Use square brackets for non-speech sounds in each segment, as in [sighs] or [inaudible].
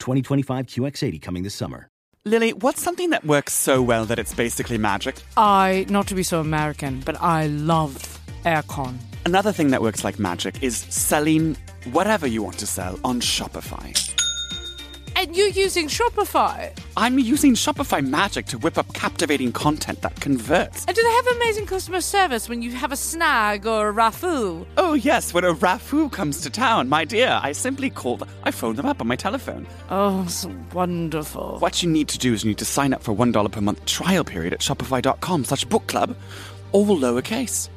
2025 QX80 coming this summer. Lily, what's something that works so well that it's basically magic? I, not to be so American, but I love aircon. Another thing that works like magic is selling whatever you want to sell on Shopify. And you're using Shopify. I'm using Shopify Magic to whip up captivating content that converts. And do they have amazing customer service when you have a snag or a raffle? Oh, yes, when a raffoo comes to town, my dear, I simply called, I phone them up on my telephone. Oh, so wonderful. What you need to do is you need to sign up for $1 per month trial period at shopify.com slash book club, all lowercase.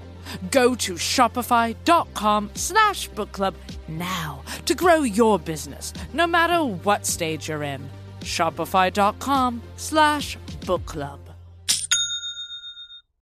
Go to shopify.com slash book club now to grow your business, no matter what stage you're in. Shopify.com slash book club.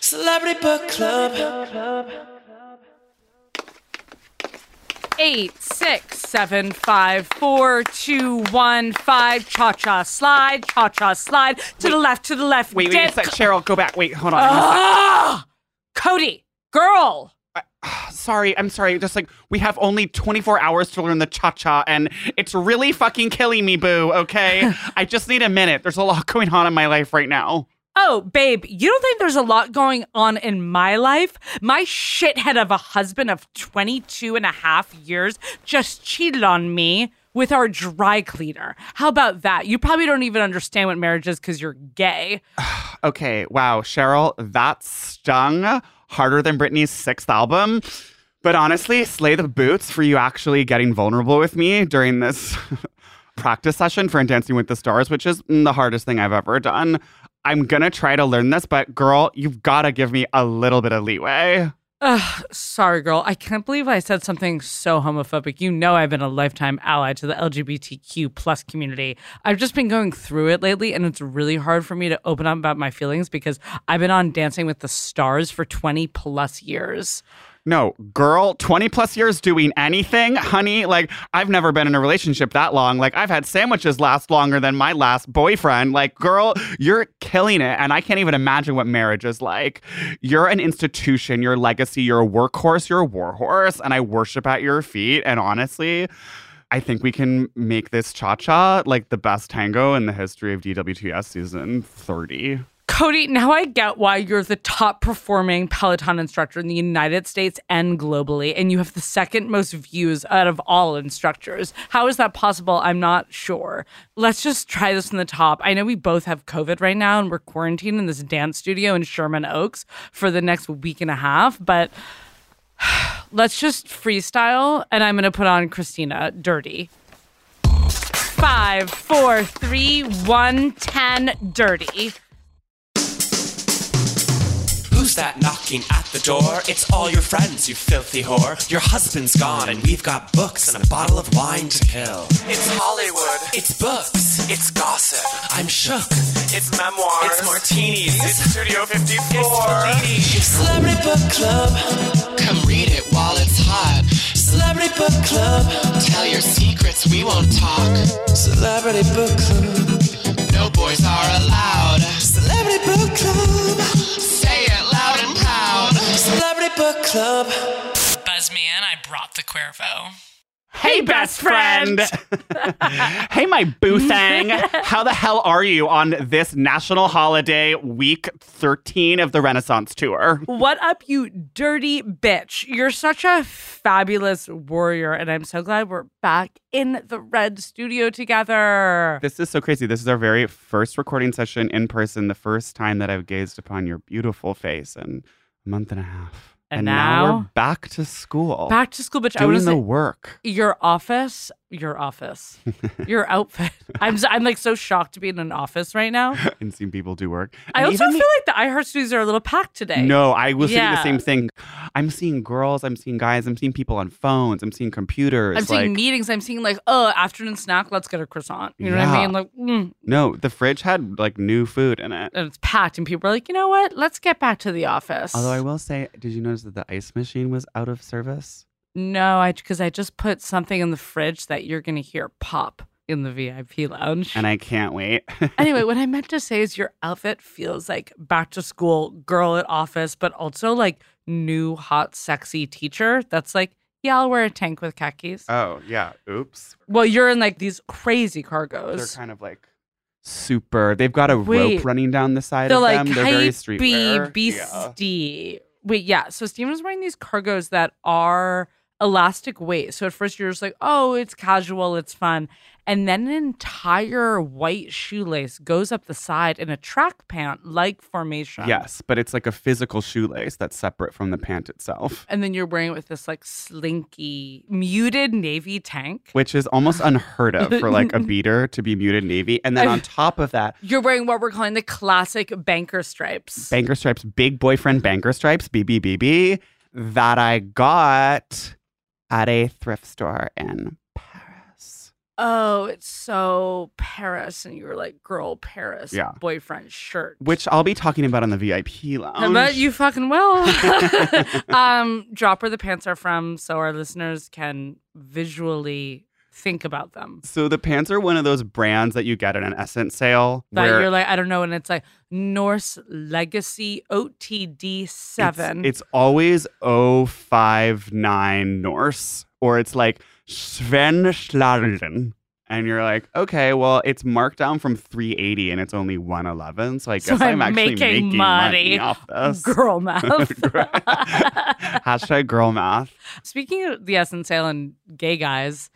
Celebrity Book Club. Eight, six, seven, five, four, two, one, five. Cha cha slide, cha cha slide to the left, to the left. Wait, wait, Dip- a sec, Cheryl, go back. Wait, hold on. Ah! Cody, girl. sorry, I'm sorry. Just like we have only 24 hours to learn the cha cha, and it's really fucking killing me, boo. Okay, [laughs] I just need a minute. There's a lot going on in my life right now. Oh, babe, you don't think there's a lot going on in my life? My shithead of a husband of 22 and a half years just cheated on me with our dry cleaner. How about that? You probably don't even understand what marriage is because you're gay. [sighs] Okay, wow, Cheryl, that stung harder than Britney's sixth album. But honestly, slay the boots for you actually getting vulnerable with me during this [laughs] practice session for Dancing with the Stars, which is the hardest thing I've ever done. I'm gonna try to learn this, but girl, you've gotta give me a little bit of leeway. Ugh, sorry, girl. I can't believe I said something so homophobic. You know I've been a lifetime ally to the LGBTQ plus community. I've just been going through it lately, and it's really hard for me to open up about my feelings because I've been on Dancing with the Stars for 20 plus years. No, girl, 20 plus years doing anything, honey. Like, I've never been in a relationship that long. Like, I've had sandwiches last longer than my last boyfriend. Like, girl, you're killing it. And I can't even imagine what marriage is like. You're an institution, your legacy, you're a workhorse, you're a warhorse, and I worship at your feet. And honestly, I think we can make this cha cha like the best tango in the history of DWTS season 30. Cody, now I get why you're the top performing Peloton instructor in the United States and globally, and you have the second most views out of all instructors. How is that possible? I'm not sure. Let's just try this from the top. I know we both have COVID right now, and we're quarantined in this dance studio in Sherman Oaks for the next week and a half, but [sighs] let's just freestyle, and I'm going to put on Christina Dirty. Five, four, three, one, ten, dirty. Who's that knocking at the door? It's all your friends, you filthy whore. Your husband's gone, and we've got books and a bottle of wine to kill. It's Hollywood. It's books. It's gossip. I'm shook. It's memoirs. It's martinis. It's Studio 54. It's Fellini. Celebrity Book Club. Come read it while it's hot. Celebrity Book Club. Tell your secrets, we won't talk. Celebrity Book Club. No boys are allowed. Celebrity Book Club. Proud. Celebrity Book Club. Buzz me in, I brought the Cuervo. Hey, best friend. [laughs] hey, my boo thing. [laughs] How the hell are you on this national holiday, week 13 of the Renaissance tour? What up, you dirty bitch? You're such a fabulous warrior, and I'm so glad we're back in the red studio together. This is so crazy. This is our very first recording session in person, the first time that I've gazed upon your beautiful face in a month and a half. And now, now- we're back to school. Back to school, bitch. I doing want to the work. your office, your office, your outfit. [laughs] I'm I'm like so shocked to be in an office right now. [laughs] and seeing people do work. I also feel the- like the iHeart studios are a little packed today. No, I was saying the same thing. I'm seeing girls, I'm seeing guys, I'm seeing people on phones, I'm seeing computers. I'm seeing meetings. I'm seeing like, oh, afternoon snack. Let's get a croissant. You know what I mean? Like, mm, no, the fridge had like new food in it. and it's packed, and people are like, you know what? Let's get back to the office. Although I will say, did you notice that the ice machine was out of service? No, I because I just put something in the fridge that you're gonna hear pop in the VIP lounge. And I can't wait. [laughs] anyway, what I meant to say is your outfit feels like back to school girl at office, but also like new hot sexy teacher. That's like, yeah, I'll wear a tank with khakis. oh, yeah. Oops. well, you're in like these crazy cargos. They're kind of like super. They've got a Wait. rope running down the side They're of like them. They're very streetwear. B Yeah. Wait, yeah. So Steven's wearing these cargos that are elastic waist. So at first you're just like, oh, it's casual, it's fun. And then an entire white shoelace goes up the side in a track pant like formation. Yes, but it's like a physical shoelace that's separate from the pant itself, And then you're wearing it with this like slinky, muted navy tank. which is almost unheard of for like a [laughs] beater to be muted navy. And then on [laughs] top of that, You're wearing what we're calling the classic banker stripes. Banker Stripes, big boyfriend Banker Stripes, BBBB, that I got at a thrift store in Paris. oh, it's so Paris. And you were like, girl, Paris, Yeah. boyfriend shirt. Which I'll be talking about on the VIP lounge. I bet you fucking will. [laughs] [laughs] um, drop where the pants are from so our listeners can visually think about them. So the pants are one of those brands that you get at an SSENSE sale. That where you're like, I don't know, and it's like Norse Legacy OTD seven. It's, always 059 Norse, or it's like Sven Schladen. And you're like, okay, well, it's marked down from 380 and it's only 111. So I So guess I'm, I'm actually making making, money. money off this. [laughs] girl math. [laughs] Hashtag girl math. Speaking of the SSENSE sale and gay guys,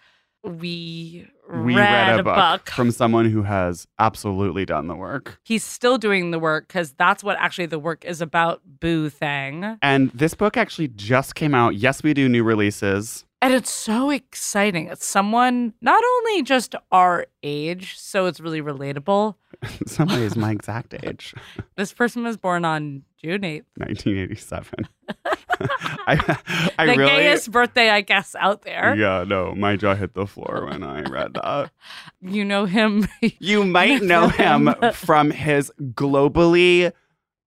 we, We read, a book, from someone who has absolutely done the work. He's still doing the work because that's what actually the work is about. Boo thing. And this book actually just came out. Yes, we do new releases. And it's so exciting. It's someone not only just our age, so it's really relatable. [laughs] Somebody is my [laughs] exact age, This person was born on June 8th. 1987. [laughs] I, I the really. gayest birthday, I guess, out there. Yeah, no, my jaw hit the floor when I read that. [laughs] You know him. [laughs] You might know him from his globally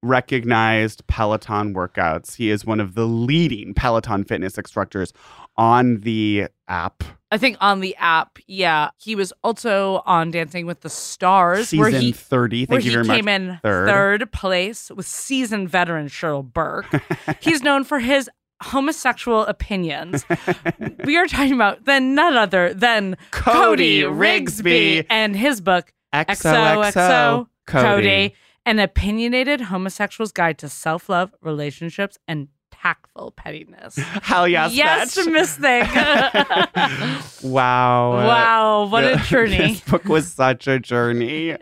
recognized Peloton workouts. He is one of the leading Peloton fitness instructors on the app. I think on the app, yeah. He was also on Dancing with the Stars, where Season he 30. where Thank you he much. came in Third. place with seasoned veteran Cheryl Burke. [laughs] He's known for his homosexual opinions. [laughs] we are talking about then none other than Cody Cody Rigsby Rigsby. and his book XOXO Cody, an opinionated homosexual's guide to self-love, relationships, and tactful pettiness. [laughs] Hell yes, yes, bitch. Miss Thing. [laughs] Wow. wow, what a journey. [laughs] This book was such a journey.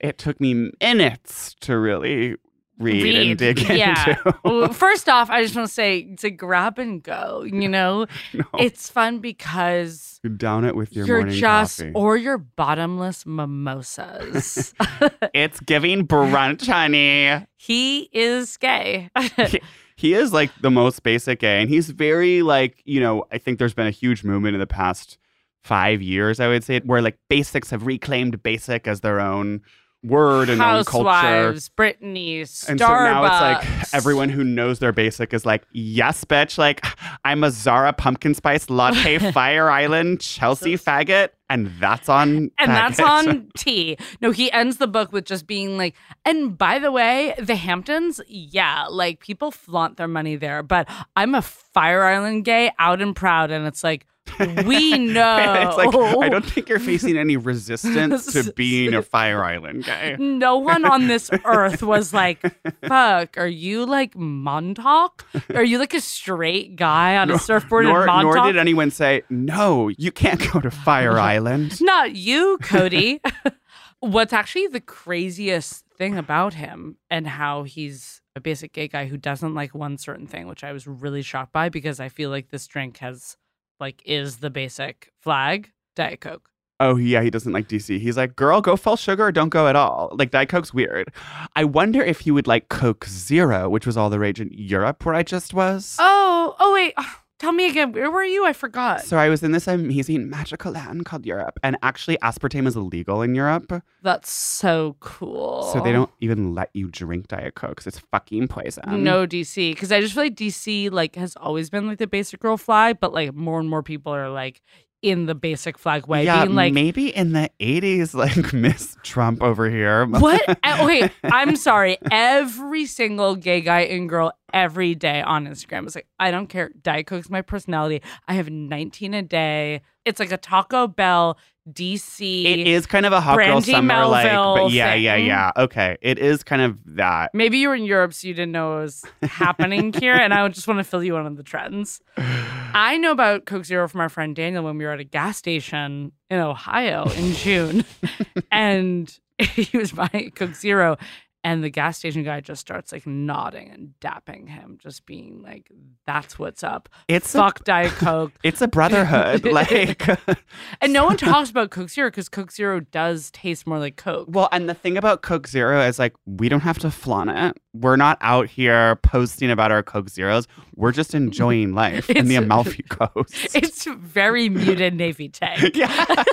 It took me minutes to really read, and dig yeah. into. Well, First off, I just want to say to grab and go. You know, [laughs] No. it's fun because You down it with your you're morning just coffee. or your bottomless mimosas. [laughs] it's giving brunch, honey. he is gay. [laughs] he, he is like the most basic gay, and he's very like you know. I think there's been a huge movement in the past five years, I would say, where like basics have reclaimed basic as their own word and own culture. Housewives, Britney, Starbucks. And so now it's like everyone who knows their basic is like, yes, bitch. Like, I'm a Zara pumpkin spice latte [laughs] Fire Island Chelsea faggot. And that's on. and that's on [laughs] T. No, he ends the book with just being like, and by the way, the Hamptons, yeah, like people flaunt their money there, but I'm a Fire Island gay out and proud. And it's like, We [laughs] know. it's like I don't think you're facing any resistance to [laughs] being a Fire Island guy. no one on this earth was like, fuck, are you like Montauk? Are you like a straight guy on a surfboard Nor, in Montauk? nor did anyone say, no, you can't go to Fire [laughs] Island. Not you, Cody. What's actually the craziest thing about him and how he's a basic gay guy who doesn't like one certain thing, which I was really shocked by because I feel like this drink has like is the basic flag, Diet Coke. Oh, yeah, he doesn't like DC. He's like, girl, go full sugar or don't go at all. Like, Diet Coke's weird. I wonder if he would like Coke Zero, which was all the rage in Europe where I just was. Oh, oh wait. Tell me again, where were you? I forgot. So I was in this amazing magical land called Europe, and actually aspartame is illegal in Europe, That's so cool. so they don't even let you drink Diet Coke 'cause it's fucking poison. no DC because I just feel like DC like has always been like the basic girl fly, but like more and more people are like in the basic flag way, yeah, being like, maybe in the '80s, [laughs] like Miss Trump over here. [laughs] What? Uh, okay, I'm sorry. Every single gay guy and girl every day on Instagram is like, I don't care. Diet Coke's my personality. I have 19 a day. It's like a Taco Bell DC. It is kind of a hot girl Brandy summer, like, but yeah, yeah, thing. yeah. Okay, it is kind of that. Maybe you were in Europe, so you didn't know it was happening [laughs] here, and I just want to fill you in on the trends. I know about Coke Zero from our friend Daniel when we were at a gas station in Ohio in June, [laughs] and [laughs] he was buying Coke Zero, and the gas station guy just starts like nodding and dapping him, just being like, "That's what's up." It's a, Fuck Diet Coke. [laughs] it's a brotherhood. [laughs] like, And no one [laughs] talks about Coke Zero because Coke Zero does taste more like Coke. well, and the thing about Coke Zero is like we don't have to flaunt it. We're not out here posting about our Coke Zeros. We're just enjoying life in the Amalfi Coast. It's very muted Navy tank. yeah,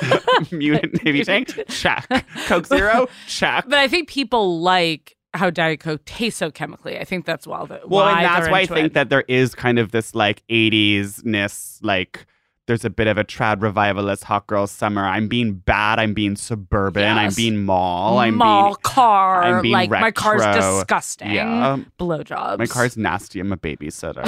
muted Navy tank. Check. Coke Zero. Check. But I think people like how Diet Coke tastes so chemically. I think that's why. The, Well, why and that's why I think it. that there is kind of this like 80s ness, like there's a bit of a trad revivalist hot girl summer. I'm being bad. I'm being suburban. I'm being mall. I'm mall being. car. I'm being like my car's retro. disgusting. Yeah. Blowjobs. My car's nasty. I'm a babysitter.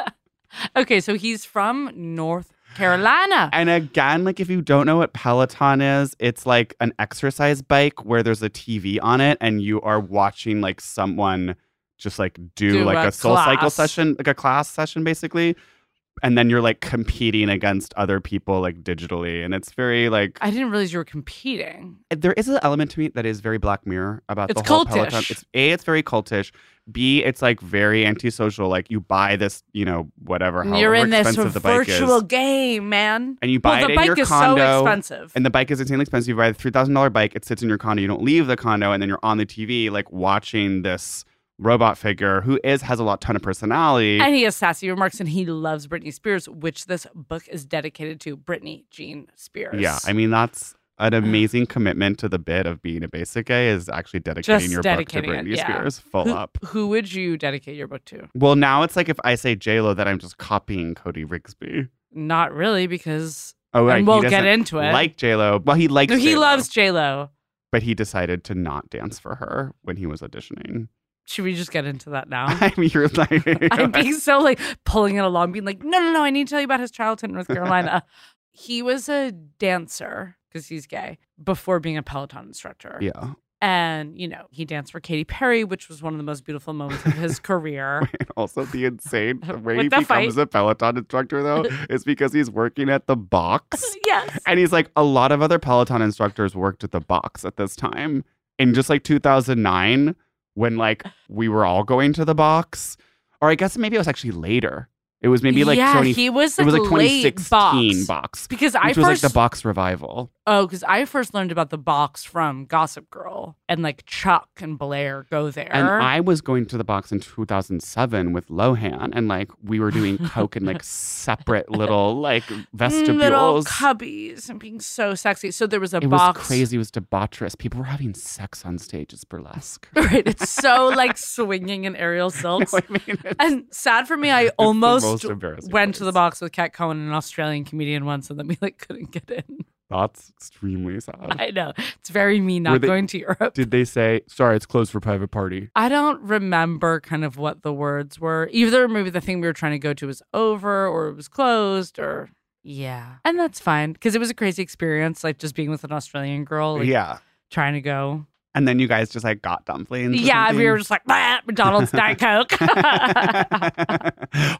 [laughs] [laughs] okay, so he's from North Carolina. and again, like if you don't know what Peloton is, it's like an exercise bike where there's a TV on it and you are watching like someone just like do, Do like a a, soul cycle session, like a class session basically. And then you're like competing against other people like digitally. And it's very like I didn't realize you were competing. there is an element to me that is very Black Mirror about It's the whole cultish. Peloton. It's A, it's very cultish. B, it's like very antisocial. Like you buy this, you know, whatever, however You're in this expensive the bike virtual game, man. And you buy well, it the in bike your is condo. so expensive. And the bike is insanely expensive. You buy a three thousand dollar bike. It sits in your condo. You don't leave the condo, and then you're on the TV, like watching this robot figure who is has a lot ton of personality. And he has sassy remarks and he loves Britney Spears, which this book is dedicated to Britney Jean Spears. yeah, I mean that's an amazing commitment to the bit of being a basic gay is actually dedicating Just your dedicating book to Britney yeah. Spears full who, up. who would you dedicate your book to? Well, now it's like if I say J Lo, that I'm just copying Cody Rigsby. Not really, because Oh, right. And we'll get into it. Like J Lo. Well, he likes. no, he J.Lo, loves J Lo. but he decided to not dance for her when he was auditioning. Should we just get into that now? [laughs] I mean, you're like, [laughs] I'm being so like pulling it along, being like, no, no, no, I need to tell you about his childhood in North Carolina. [laughs] he was a dancer because he's gay before being a Peloton instructor. yeah. And, you know, he danced for Katy Perry, which was one of the most beautiful moments of his career. And also, the insane the way he becomes fight. a Peloton instructor, though, is because he's working at the box. yes. And he's like, a lot of other Peloton instructors worked at the box at this time. In just like 2009, when like we were all going to the box. Or I guess maybe it was actually later. It was maybe like yeah, 20, he was it was like late 2016 box. box. Because I which was like the box revival. Oh, because I first learned about the box from Gossip Girl and like Chuck and Blair go there. And I was going to the box in 2007 with Lohan, and like we were doing [laughs] coke in like separate little like [laughs] vestibules. little cubbies and being so sexy. So there was a box. it box. was crazy. It was debaucherous. People were having sex on stage. It's burlesque. [laughs] Right, it's so like swinging in aerial silts. I mean, And sad for me, I almost went to the box with Kat Cohen, an Australian comedian, once, and then we like couldn't get in. That's extremely sad. I know it's very me not they- going to Europe. Did they say sorry? It's closed for private party. I don't remember kind of what the words were. Either maybe the thing we were trying to go to was over, or it was closed, or Yeah. And that's fine because it was a crazy experience, like just being with an Australian girl, like yeah. trying to go. And then you guys just like got dumplings. Yeah, we were just like, "Bah, McDonald's Diet Coke. [laughs]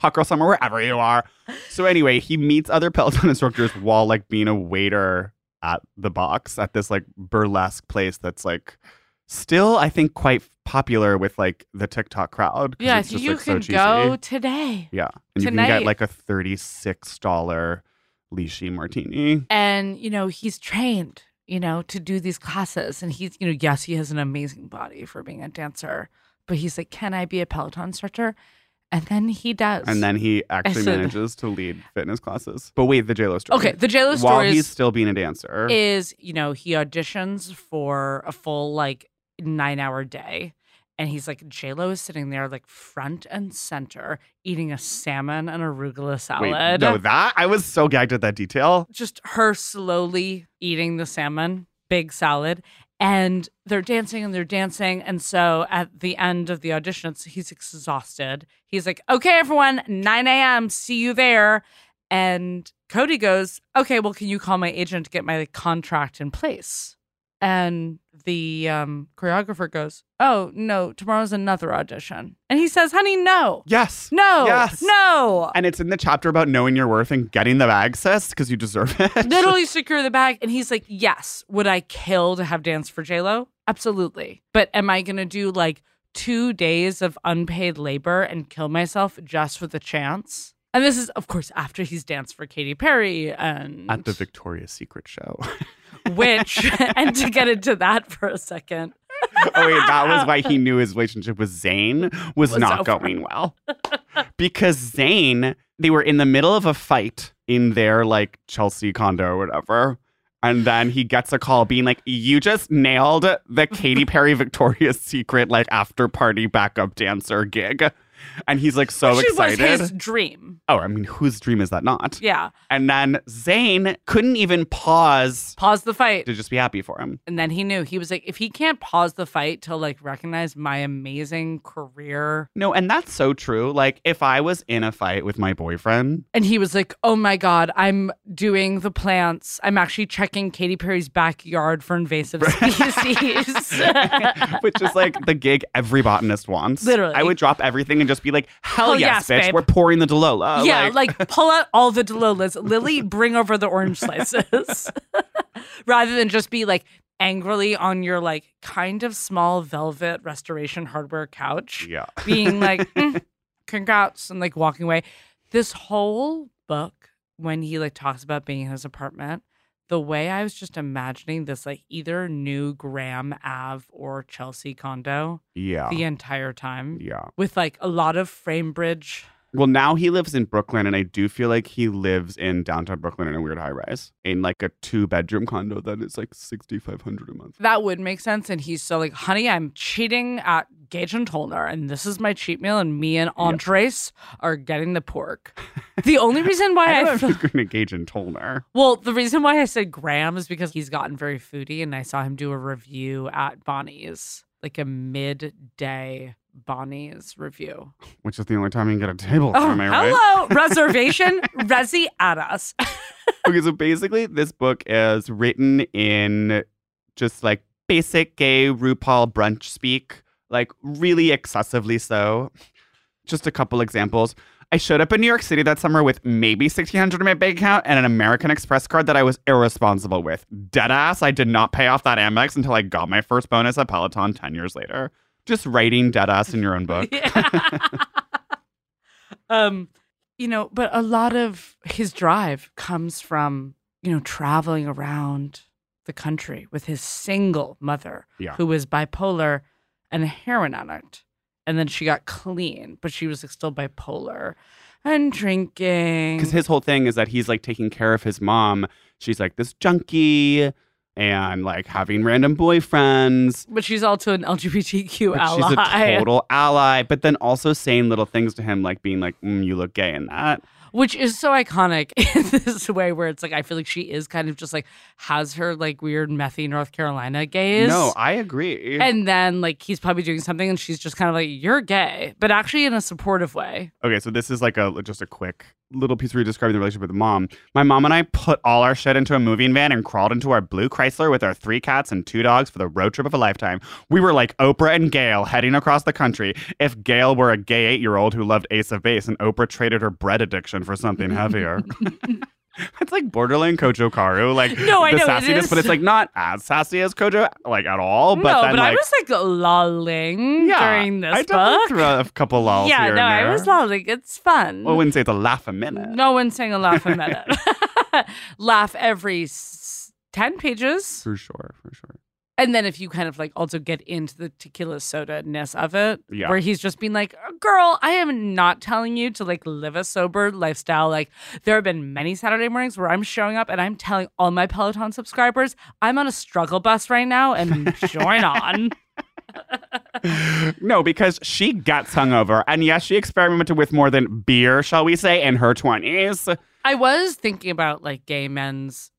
Hot girl summer wherever you are. So anyway, he meets other Peloton instructors while like being a waiter at the box at this like burlesque place that's like still I think quite popular with like the TikTok crowd. yeah, it's so just, you like, can cheesy. go today. Yeah, and you can get like a thirty-six dollar lychee martini. And, you know, he's trained, you know, to do these classes. And he's, you know, yes, he has an amazing body for being a dancer, but he's like, can I be a Peloton instructor? And then he does. And then he actually said- manages to lead fitness classes. But wait, the JLo story. Okay, the JLo story. While he's still being a dancer. is, you know, he auditions for a full like nine hour day. And he's like, JLo is sitting there like front and center eating a salmon and arugula salad. Wait, no, that I was so gagged at that detail. just her slowly eating the salmon, big salad, and they're dancing and they're dancing. And so at the end of the audition, he's exhausted. He's like, okay, everyone, 9 a.m., see you there. And Cody goes, okay, well, can you call my agent to get my contract in place? And the um, choreographer goes, oh, no, tomorrow's another audition. And he says, honey, no, Yes. no, Yes. no. And it's in the chapter about knowing your worth and getting the bag, sis, because you deserve it. [laughs] literally secure the bag. And he's like, Yes, would I kill to have dance for JLo? Absolutely. But am I gonna do like two days of unpaid labor and kill myself just for the chance? And this is, of course, after he's danced for Katy Perry and At the Victoria's Secret show. [laughs] which [laughs] and to get into that for a second. oh wait, that was why he [laughs] knew his relationship with Zayn was, Was not over. going well. because Zayn, they were in the middle of a fight in their like Chelsea condo or whatever. And then he gets a call being like, You just nailed the Katy Perry Victoria's Secret like after party backup dancer gig. And he's like so Which excited. was his dream. oh, I mean, whose dream is that not? Yeah. And then Zayn couldn't even pause Pause the fight. to just be happy for him. And then he knew he was like, if he can't pause the fight to like recognize my amazing career No, and that's so true. Like, if I was in a fight with my boyfriend, And he was like, "Oh my god, I'm doing the plants. I'm actually checking Katy Perry's backyard for invasive [laughs] species." [laughs] which is like the gig every botanist wants. Literally. I would drop everything and just be like, hell, Hell yes, yes, bitch, babe." we're pouring the Delola. yeah, like, [laughs] pull out all the Delolas. Lily, bring over the orange slices. [laughs] Rather than just be like angrily on your like kind of small velvet restoration hardware couch. yeah. [laughs] being like, "Mm, congrats, and like walking away. This whole book, when he like talks about being in his apartment, the way I was just imagining this like either new Graham Ave or Chelsea condo Yeah. the entire time Yeah. with like a lot of Framebridge. Well, now he lives in Brooklyn, and I do feel like he lives in downtown Brooklyn in a weird high rise in like a two bedroom condo that is like 6500 a month. That would make sense. And he's so like, honey, I'm cheating at Gage and Tollner, and this is my cheat meal, and me and Andres are getting the pork. The only reason why [laughs] I I, don't know feel- going to in Tollner. Well, the reason why I said Graham is because he's gotten very foodie, and I saw him do a review at Bonnie's, like a midday Bonnie's review. Which is the only time you can get a table. Oh, am I right? hello, [laughs] reservation, Resi at us. [laughs] okay, so basically, this book is written in just like basic gay RuPaul brunch speak, like really excessively so. Just a couple examples. I showed up in New York City that summer with maybe 1600 in my bank account and an American Express card that I was irresponsible with. Deadass, I did not pay off that Amex until I got my first bonus at Peloton 10 years later. Just writing deadass in your own book. [laughs] um, you know, but a lot of his drive comes from you know traveling around the country with his single mother, Yeah. who was bipolar and heroin addict, and then she got clean, but she was like, still bipolar and drinking. Because his whole thing is that he's like taking care of his mom. She's like this junkie and like having random boyfriends. but she's also an LGBTQ But ally. she's a total ally, but then also saying little things to him, like being like, mm, "You look gay," in that. Which is so iconic [laughs] in this way where it's like I feel like she is kind of just like has her like weird methy North Carolina gaze. No, I agree. and then like he's probably doing something and she's just kind of like you're gay, but actually in a supportive way. okay, so this is like a just a quick little piece where you describing the relationship with the mom. My mom and I put all our shit into a moving van and crawled into our blue Chrysler with our three cats and two dogs for the road trip of a lifetime. We were like Oprah and Gayle heading across the country. If Gayle were a gay eight year old who loved Ace of Base and Oprah traded her bread addiction for something [laughs] heavier. [laughs] [laughs] It's like borderline Kojo Karu, like No, I the know, it sassiness, but it's like not as sassy as Kojo, like at all. But no, then but like, I was like lolling yeah, during this I book. threw a couple lulls yeah, here no. I was lolling. It's fun. Well, I wouldn't say it's a laugh a minute. no one's saying a laugh a minute. [laughs] [laughs] laugh every s- 10 pages. For sure, for sure. And then if you kind of like also get into the tequila soda ness of it, Yeah. where he's just being like, girl, I am not telling you to like live a sober lifestyle. Like there have been many Saturday mornings where I'm showing up and I'm telling all my Peloton subscribers, I'm on a struggle bus right now and join on. [laughs] [laughs] No, because she gets hungover, and yes, she experimented with more than beer, shall we say, in her twenties. I was thinking about like gay men's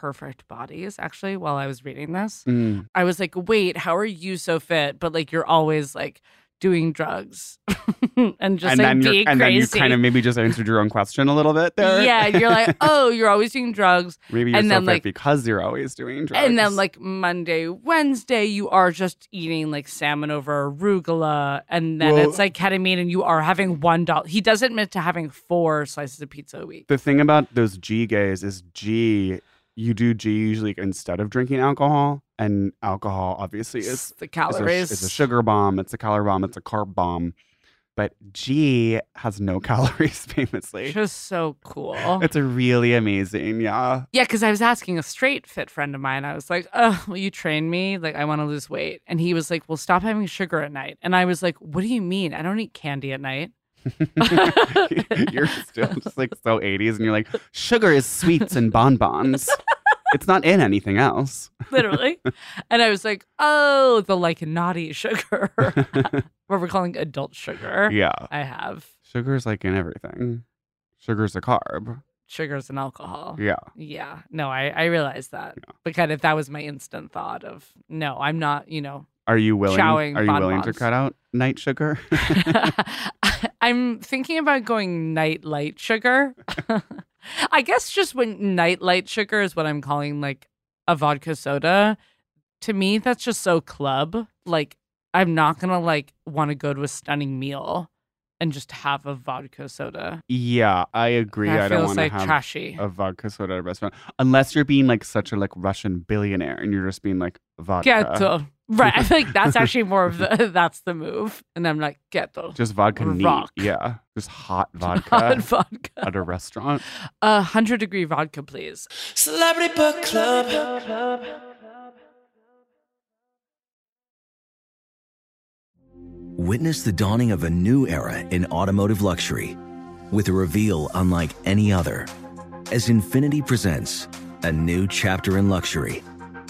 perfect bodies actually while I was reading this. Mm. I was like, wait, how are you so fit? But like you're always like doing drugs [laughs] and just and like then being you're, and then you kind of maybe just answered your own question a little bit there. yeah, you're like, [laughs] oh, you're always doing drugs. maybe you're and so then, like- because you're always doing drugs. And then like Monday, Wednesday, you are just eating like salmon over arugula. And then Well- it's like ketamine and you are having one dollar. He does admit to having four slices of pizza a week. the thing about those G gays is G. You do G usually instead of drinking alcohol, and alcohol obviously is the is a, calories. is a sugar bomb, it's a calorie bomb, it's a carb bomb. But G has no [laughs] calories, famously. Just so cool. It's a really amazing, yeah. Yeah, because I was asking a straight fit friend of mine. I was like, "Oh, will you train me? Like, I want to lose weight." And he was like, "Well, stop having sugar at night." And I was like, "What do you mean? I don't eat candy at night." [laughs] you're still just like so 80s, and you're like, sugar is sweets and bonbons. it's not in anything else. Literally. and I was like, "Oh, the like naughty sugar, [laughs] what we're calling adult sugar." Yeah. I have Sugar's like in everything. Sugar's a carb. sugars and alcohol. Yeah. Yeah. No, I I realized that, but kind of that was my instant thought of no, I'm not. You know, Are you willing? Chowing are you willing to cut out night sugar? [laughs] I'm thinking about going night light sugar. [laughs] I guess just when night light sugar is what I'm calling like a vodka soda. To me, that's just so club. Like, I'm not gonna like want to go to a stunning meal and just have a vodka soda. yeah, I agree. That I don't want to like have trashy. a vodka soda at a restaurant unless you're being like such a like Russian billionaire and you're just being like vodka. Ghetto. Right. I feel like that's [laughs] actually more of the [laughs] that's the move. And I'm like, ghetto. Just vodka neat. Rock. Yeah. Just hot [laughs] vodka Hot vodka. at a restaurant. A hundred degree vodka, please. Celebrity Book Club. Witness the dawning of a new era in automotive luxury with a reveal unlike any other as Infiniti presents a new chapter in luxury,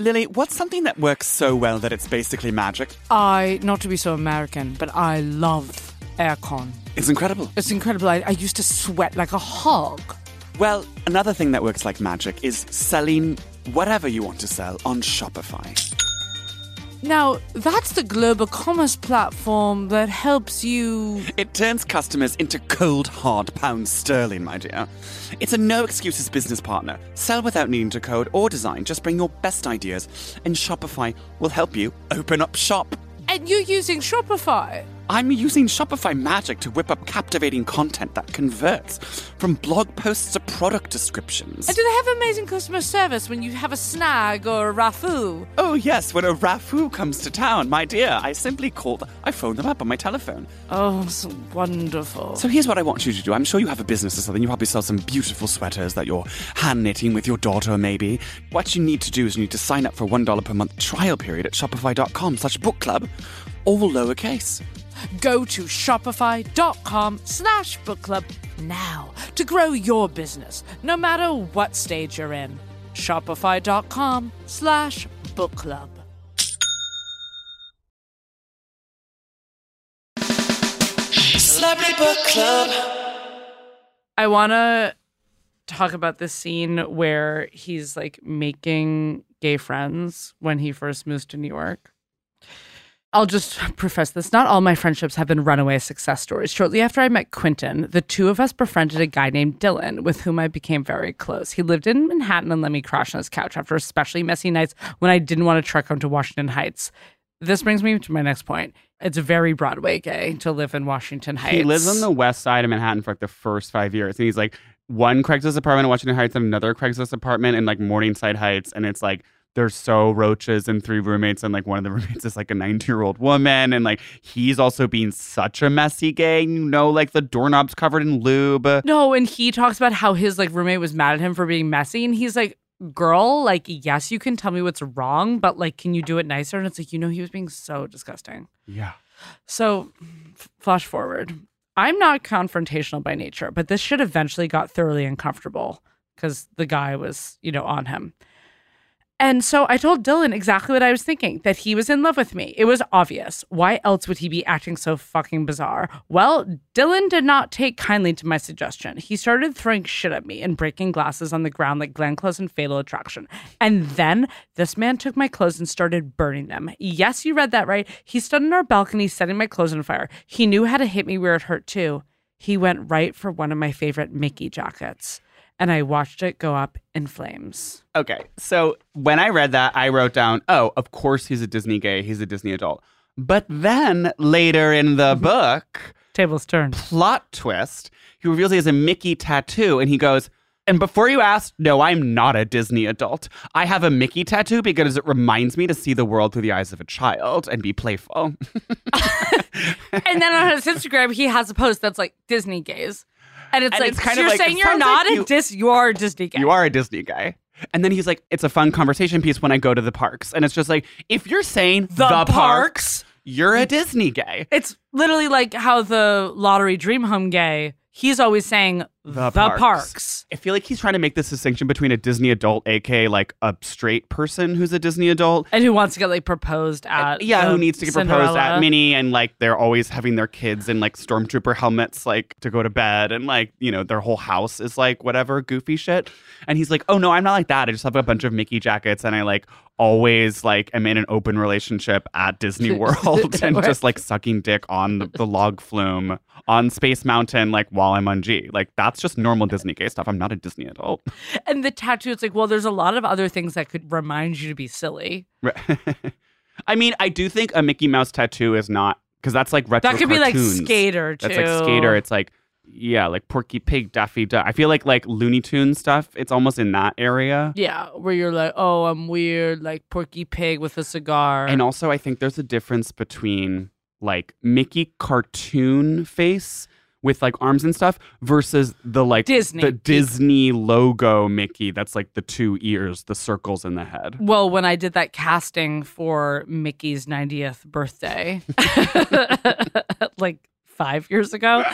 Lily, what's something that works so well that it's basically magic? I, not to be so American, but I love aircon. It's incredible. It's incredible. I, I used to sweat like a hog. Well, another thing that works like magic is selling whatever you want to sell on Shopify. Now, that's the global commerce platform that helps you. It turns customers into cold, hard pounds sterling, my dear. It's a no excuses business partner. Sell without needing to code or design. Just bring your best ideas, and Shopify will help you open up shop. And you're using Shopify. I'm using Shopify Magic to whip up captivating content that converts, from blog posts to product descriptions. And do they have amazing customer service when you have a snag or a raffoo? Oh, yes, when a raffoo comes to town, my dear, I simply called, I phoned them up on my telephone. Oh, so wonderful. So here's what I want you to do. I'm sure you have a business or something. You probably sell some beautiful sweaters that you're hand knitting with your daughter, maybe. What you need to do is you need to sign up for $1 per month trial period at shopify.com slash book club, all lowercase. Go to shopify.com slash book club now to grow your business, no matter what stage you're in. Shopify.com slash book club. Celebrity Book Club. I want to talk about this scene where he's like making gay friends when he first moves to New York. I'll just [laughs] profess this. Not all my friendships have been runaway success stories. Shortly after I met Quentin, the two of us befriended a guy named Dylan, with whom I became very close. He lived in Manhattan and let me crash on his couch after especially messy nights when I didn't want to trek home to Washington Heights. This brings me to my next point. It's very Broadway gay to live in Washington Heights. He lives on the west side of Manhattan for like the first five years. And he's like one Craigslist apartment in Washington Heights and another Craigslist apartment in like Morningside Heights. And it's like there's so roaches and three roommates and like one of the [laughs] roommates is like a 19 year old woman and like he's also being such a messy gay you know like the doorknobs covered in lube No, and he talks about how his like roommate was mad at him for being messy, and he's like, "Girl, like, yes, you can tell me what's wrong, but like, can you do it nicer?" And it's like, you know, he was being so disgusting. yeah So, f- flash forward. I'm not confrontational by nature, but this shit eventually got thoroughly uncomfortable because the guy was, you know, on him. And so I told Dylan exactly what I was thinking that he was in love with me. It was obvious. Why else would he be acting so fucking bizarre? Well, Dylan did not take kindly to my suggestion. He started throwing shit at me and breaking glasses on the ground like Glenn Close and Fatal Attraction. And then this man took my clothes and started burning them. Yes, you read that right. He stood on our balcony setting my clothes on fire. He knew how to hit me where it hurt too. He went right for one of my favorite Mickey jackets. And I watched it go up in flames. okay so when i read that i wrote down oh of course he's a disney gay he's a disney adult but then later in the mm-hmm. book Tables turned. plot twist he reveals he has a mickey tattoo and he goes and before you ask, no, I'm not a Disney adult. I have a Mickey tattoo because it reminds me to see the world through the eyes of a child and be playful. [laughs] [laughs] and then on his Instagram, he has a post that's like Disney gays. And it's And like, it's kind so of you're like- saying you're not like a you- dis, you are a Disney gay. You are a Disney guy. And then he's like, it's a fun conversation piece when I go to the parks. And it's just like, if you're saying the, parks, parks. you're a Disney gay. It's literally like how the lottery dream home gay, he's always saying the, parks. I feel like he's trying to make this distinction between a Disney adult, aka like a straight person who's a Disney adult. And who wants to get like proposed at. yeah, who needs to get proposed at Minnie and like they're always having their kids in like stormtrooper helmets like to go to bed and like, you know, their whole house is like whatever goofy shit. And he's like, "Oh no, I'm not like that. I just have a bunch of Mickey jackets and I like always like am in an open relationship at Disney [laughs] World [laughs] and just like sucking dick on the, the log flume on Space Mountain like while I'm on G. Like that's just normal Disney gay stuff. I'm not a Disney adult. [laughs] And the tattoo, it's like, well, there's a lot of other things that could remind you to be silly. Right. [laughs] I mean, I do think a Mickey Mouse tattoo is not because that's like retro. That could be like skater too. That's like skater. It's like Yeah, like Porky Pig, Daffy Duck. I feel like like Looney Tune stuff. It's almost in that area. Yeah, where you're like, oh, I'm weird, like Porky Pig with a cigar. And also, I think there's a difference between like Mickey cartoon face with like arms and stuff versus the like Disney. the Disney logo Mickey that's like the two ears, the circles in the head. Well, when I did that casting for Mickey's 90th birthday, [laughs] like five years ago,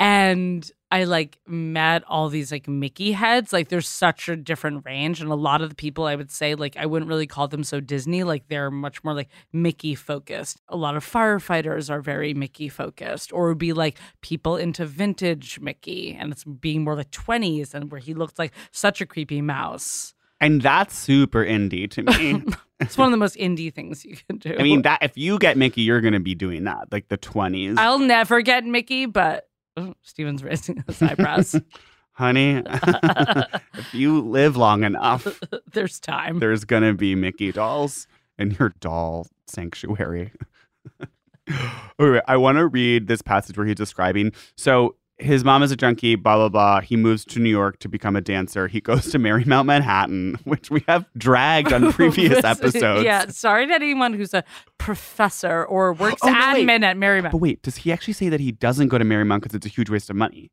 and I like met all these like Mickey heads. Like, there's such a different range, and a lot of the people I would say, like, I wouldn't really call them so Disney. Like, they're much more like Mickey focused. A lot of firefighters are very Mickey focused, or would be like people into vintage Mickey, and it's being more like 20s, and where he looked like such a creepy mouse. And that's super indie to me. [laughs] It's one of the most indie things you can do. I mean, that if you get Mickey, you're gonna be doing that, like the twenties. I'll never get Mickey, but oh, Steven's raising his [laughs] eyebrows. Honey, [laughs] if you live long enough, [laughs] There's time. there's gonna be Mickey dolls in your doll sanctuary. okay, I want to read this passage where he's describing. So his mom is a junkie, blah blah blah. He moves to New York to become a dancer. He goes to Marymount Manhattan, [laughs] which we have dragged on [laughs] previous episodes. Yeah, sorry to anyone who's a professor or works Oh, no, wait. at Marymount. But wait, does he actually say that he doesn't go to Marymount because it's a huge waste of money?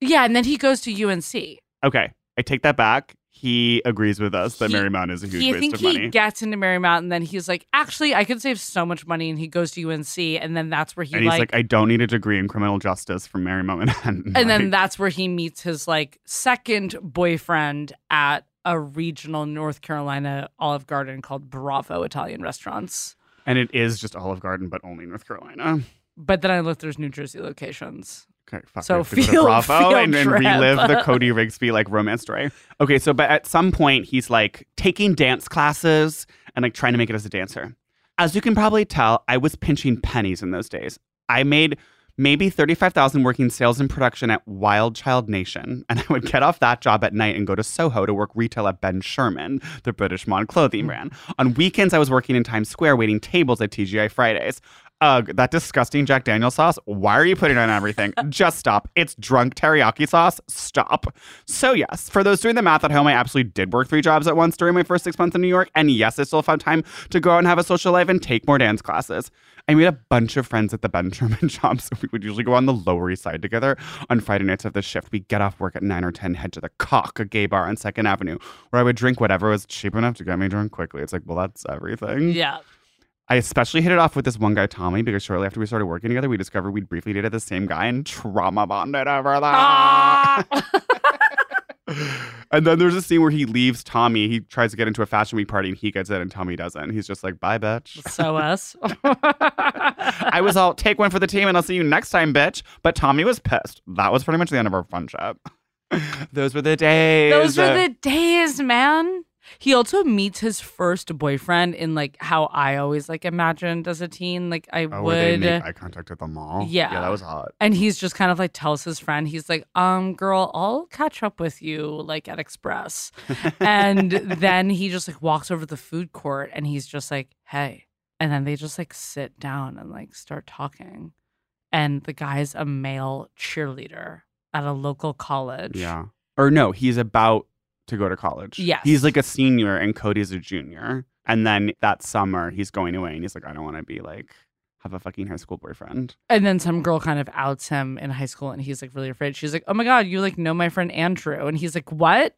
Yeah, and then he goes to UNC. Okay, I take that back. He agrees with us that He- Marymount is a huge He, I waste think of he money. gets into Marymount, and then he's like, "Actually, I could save so much money." And he goes to UNC, and then that's where he and he's like, like, I don't need a degree in criminal justice from Marymount Manhattan. and then that's where he meets his like second boyfriend at a regional North Carolina Olive Garden called Bravo Italian Restaurants. and it is just Olive Garden, but only North Carolina. But then I looked, there's New Jersey locations. Okay, fuck. So we have to go to field- Bravo [laughs] and, trip. relive the Cody Rigsby like romance story. Okay, so but at some point he's like taking dance classes and like trying to make it as a dancer. As you can probably tell, I was pinching pennies in those days. I made maybe 35,000 working sales and production at Wild Child Nation, [laughs] and I would get off that job at night and go to Soho to work retail at Ben Sherman, the British Mod clothing hmm. brand. On weekends, I was working in Times Square waiting tables at TGI Fridays. Ugh, that disgusting Jack Daniel sauce. Why are you putting it on everything? [laughs] Just stop. It's drunk teriyaki sauce. Stop. So, yes, for those doing the math at home, I absolutely did work three jobs at once during my first six months in New York. And yes, I still found time to go out and have a social life and take more dance classes. I made a bunch of friends at the Ben [laughs] Sherman job, so we would usually go on the Lower East Side together on Friday nights of the shift. We'd get off work at 9 or 10, head to the Cock, a gay bar on 2nd Avenue, where I would drink whatever was cheap enough to get me drunk quickly. It's like, well, that's everything. Yeah. I especially hit it off with this one guy, Tommy, because shortly after we started working together, we discovered we'd briefly dated the same guy and trauma bonded over that. Ah! [laughs] and then there's a scene where he leaves Tommy. He tries to get into a fashion week party and he gets in and Tommy doesn't. He's just like, bye, bitch. So us. [laughs] [laughs] I was all, take one for the team and I'll see you next time, bitch. But Tommy was pissed. That was pretty much the end of our friendship. Those were the days. Those were the days, man. He also meets his first boyfriend in like how I always like imagined as a teen. Like I Oh, where they would make eye contact at the mall. Yeah. Yeah, that was hot. and he's just kind of like tells his friend, he's like, um, girl, I'll catch up with you like at Express. [laughs] and then he just like walks over to the food court and he's just like, hey. And then they just like sit down and like start talking. And the guy's a male cheerleader at a local college. Yeah. Or no, he's about to go to college. Yes. He's like a senior and Cody's a junior. And then that summer he's going away and he's like, I don't want to be like have a fucking high school boyfriend. And then some girl kind of outs him in high school and he's like really afraid. She's like, Oh my God, you like know my friend Andrew. And he's like, What?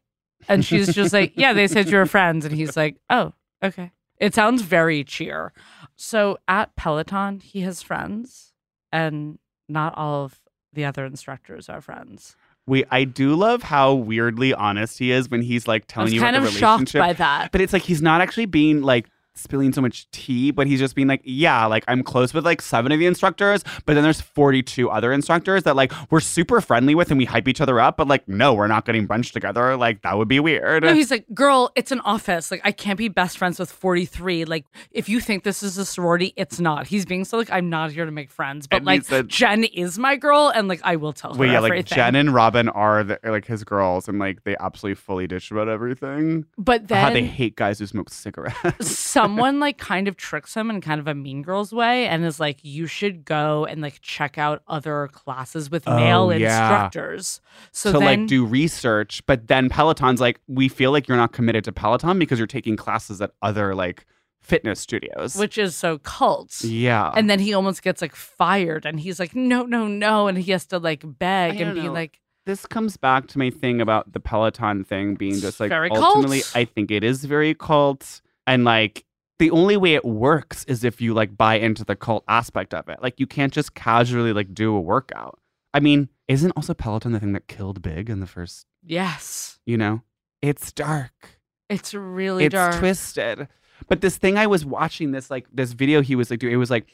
And she's just like, Yeah, they said you were friends. And he's like, Oh, okay. It sounds very cheer. So at Peloton, he has friends, and not all of the other instructors are friends. Wait, I do love how weirdly honest he is when he's like I telling was you kind about of the shocked relationship. by that. But it's like he's not actually being like spilling so much tea, but he's just being like, yeah, like I'm close with like seven of the instructors, but then there's 42 other instructors that like we're super friendly with and we hype each other up, but like, no, we're not getting brunch together. Like that would be weird. No, he's like, girl, it's an office. Like, I can't be best friends with 43. Like, if you think this is a sorority, it's not. He's being so like, I'm not here to make friends, but And like, said- Jen is my girl, and like, I will tell her Wait, yeah, like. Jen and Robin are the, like his girls, and like they absolutely fully dish about everything. but How they hate guys who smoke cigarettes. Someone like kind of tricks him in kind of a mean girls way and is like, you should go and like check out other classes with Oh, male yeah. instructors. So to then like do research, but then Peloton's like, we feel like you're not committed to Peloton because you're taking classes at other like fitness studios. which is so cult. yeah. And then he almost gets like fired and he's like, no, no, no. And he has to like beg and be know. like, this comes back to my thing about the Peloton thing being just like very ultimately cult. I think it is very cult and like the only way it works is if you like buy into the cult aspect of it. Like you can't just casually like do a workout. I mean, isn't also Peloton the thing that killed Big in the first, yes, you know? It's dark. it's really it's dark. twisted. But this thing I was watching this like this video he was like doing it was like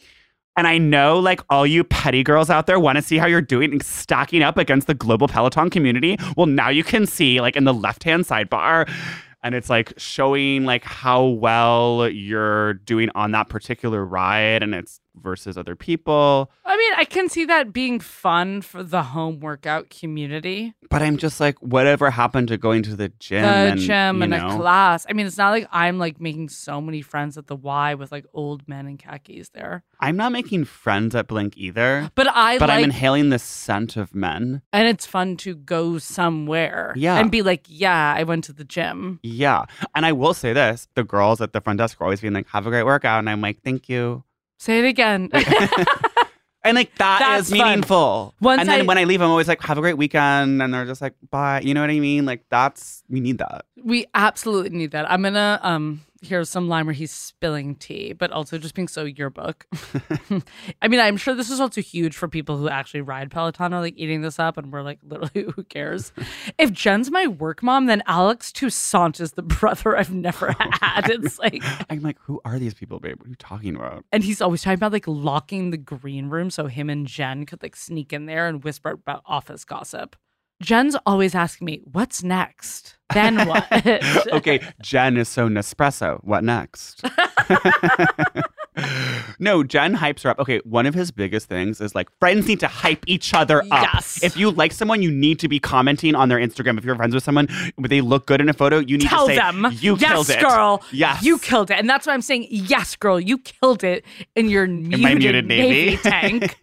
and I know like all you petty girls out there want to see how you're doing and stacking up against the global Peloton community. Well, now you can see like in the left-hand sidebar and it's like showing like how well you're doing on that particular ride and it's versus other people. I mean, I can see that being fun for the home workout community. But I'm just like whatever happened to going to the gym the and, gym and know, a class. I mean, it's not like I'm like making so many friends at the Y with like old men in khakis there. I'm not making friends at Blink either. But I but like, I'm inhaling the scent of men. and it's fun to go somewhere, Yeah. and be like, yeah, I went to the gym. Yeah. And I will say this the girls at the front desk are always being like, have a great workout. And I'm like, thank you. Say it again. [laughs] And like, that That's is fun. meaningful. Once and then I- when I leave, I'm always like, have a great weekend. And they're just like, bye. You know what I mean? Like, that's, we need that. we absolutely need that. I'm gonna um here's some line where he's spilling tea, but also just being so yearbook. [laughs] I mean, I'm sure this is also huge for people who actually ride Peloton or like eating this up, and we're like, literally, [laughs] who cares? if Jen's my work mom, then Alex Toussaint is the brother I've never [laughs] had. It's like, I'm like, who are these people, babe? What are you talking about? and he's always talking about like locking the green room so him and Jen could like sneak in there and whisper about office gossip. Jen's always asking me, "What's next? Then what?" [laughs] okay, Jen is so Nespresso. What next? [laughs] [laughs] [laughs] no, Jen hypes her up. Okay, one of his biggest things is like friends need to hype each other up. Yes. If you like someone, you need to be commenting on their Instagram. If you're friends with someone, they look good in a photo, you need tell to say, them "You yes, killed it, girl. Yes, you killed it." And that's why I'm saying, "Yes, girl, you killed it in your muted, my muted navy. navy. [laughs] tank."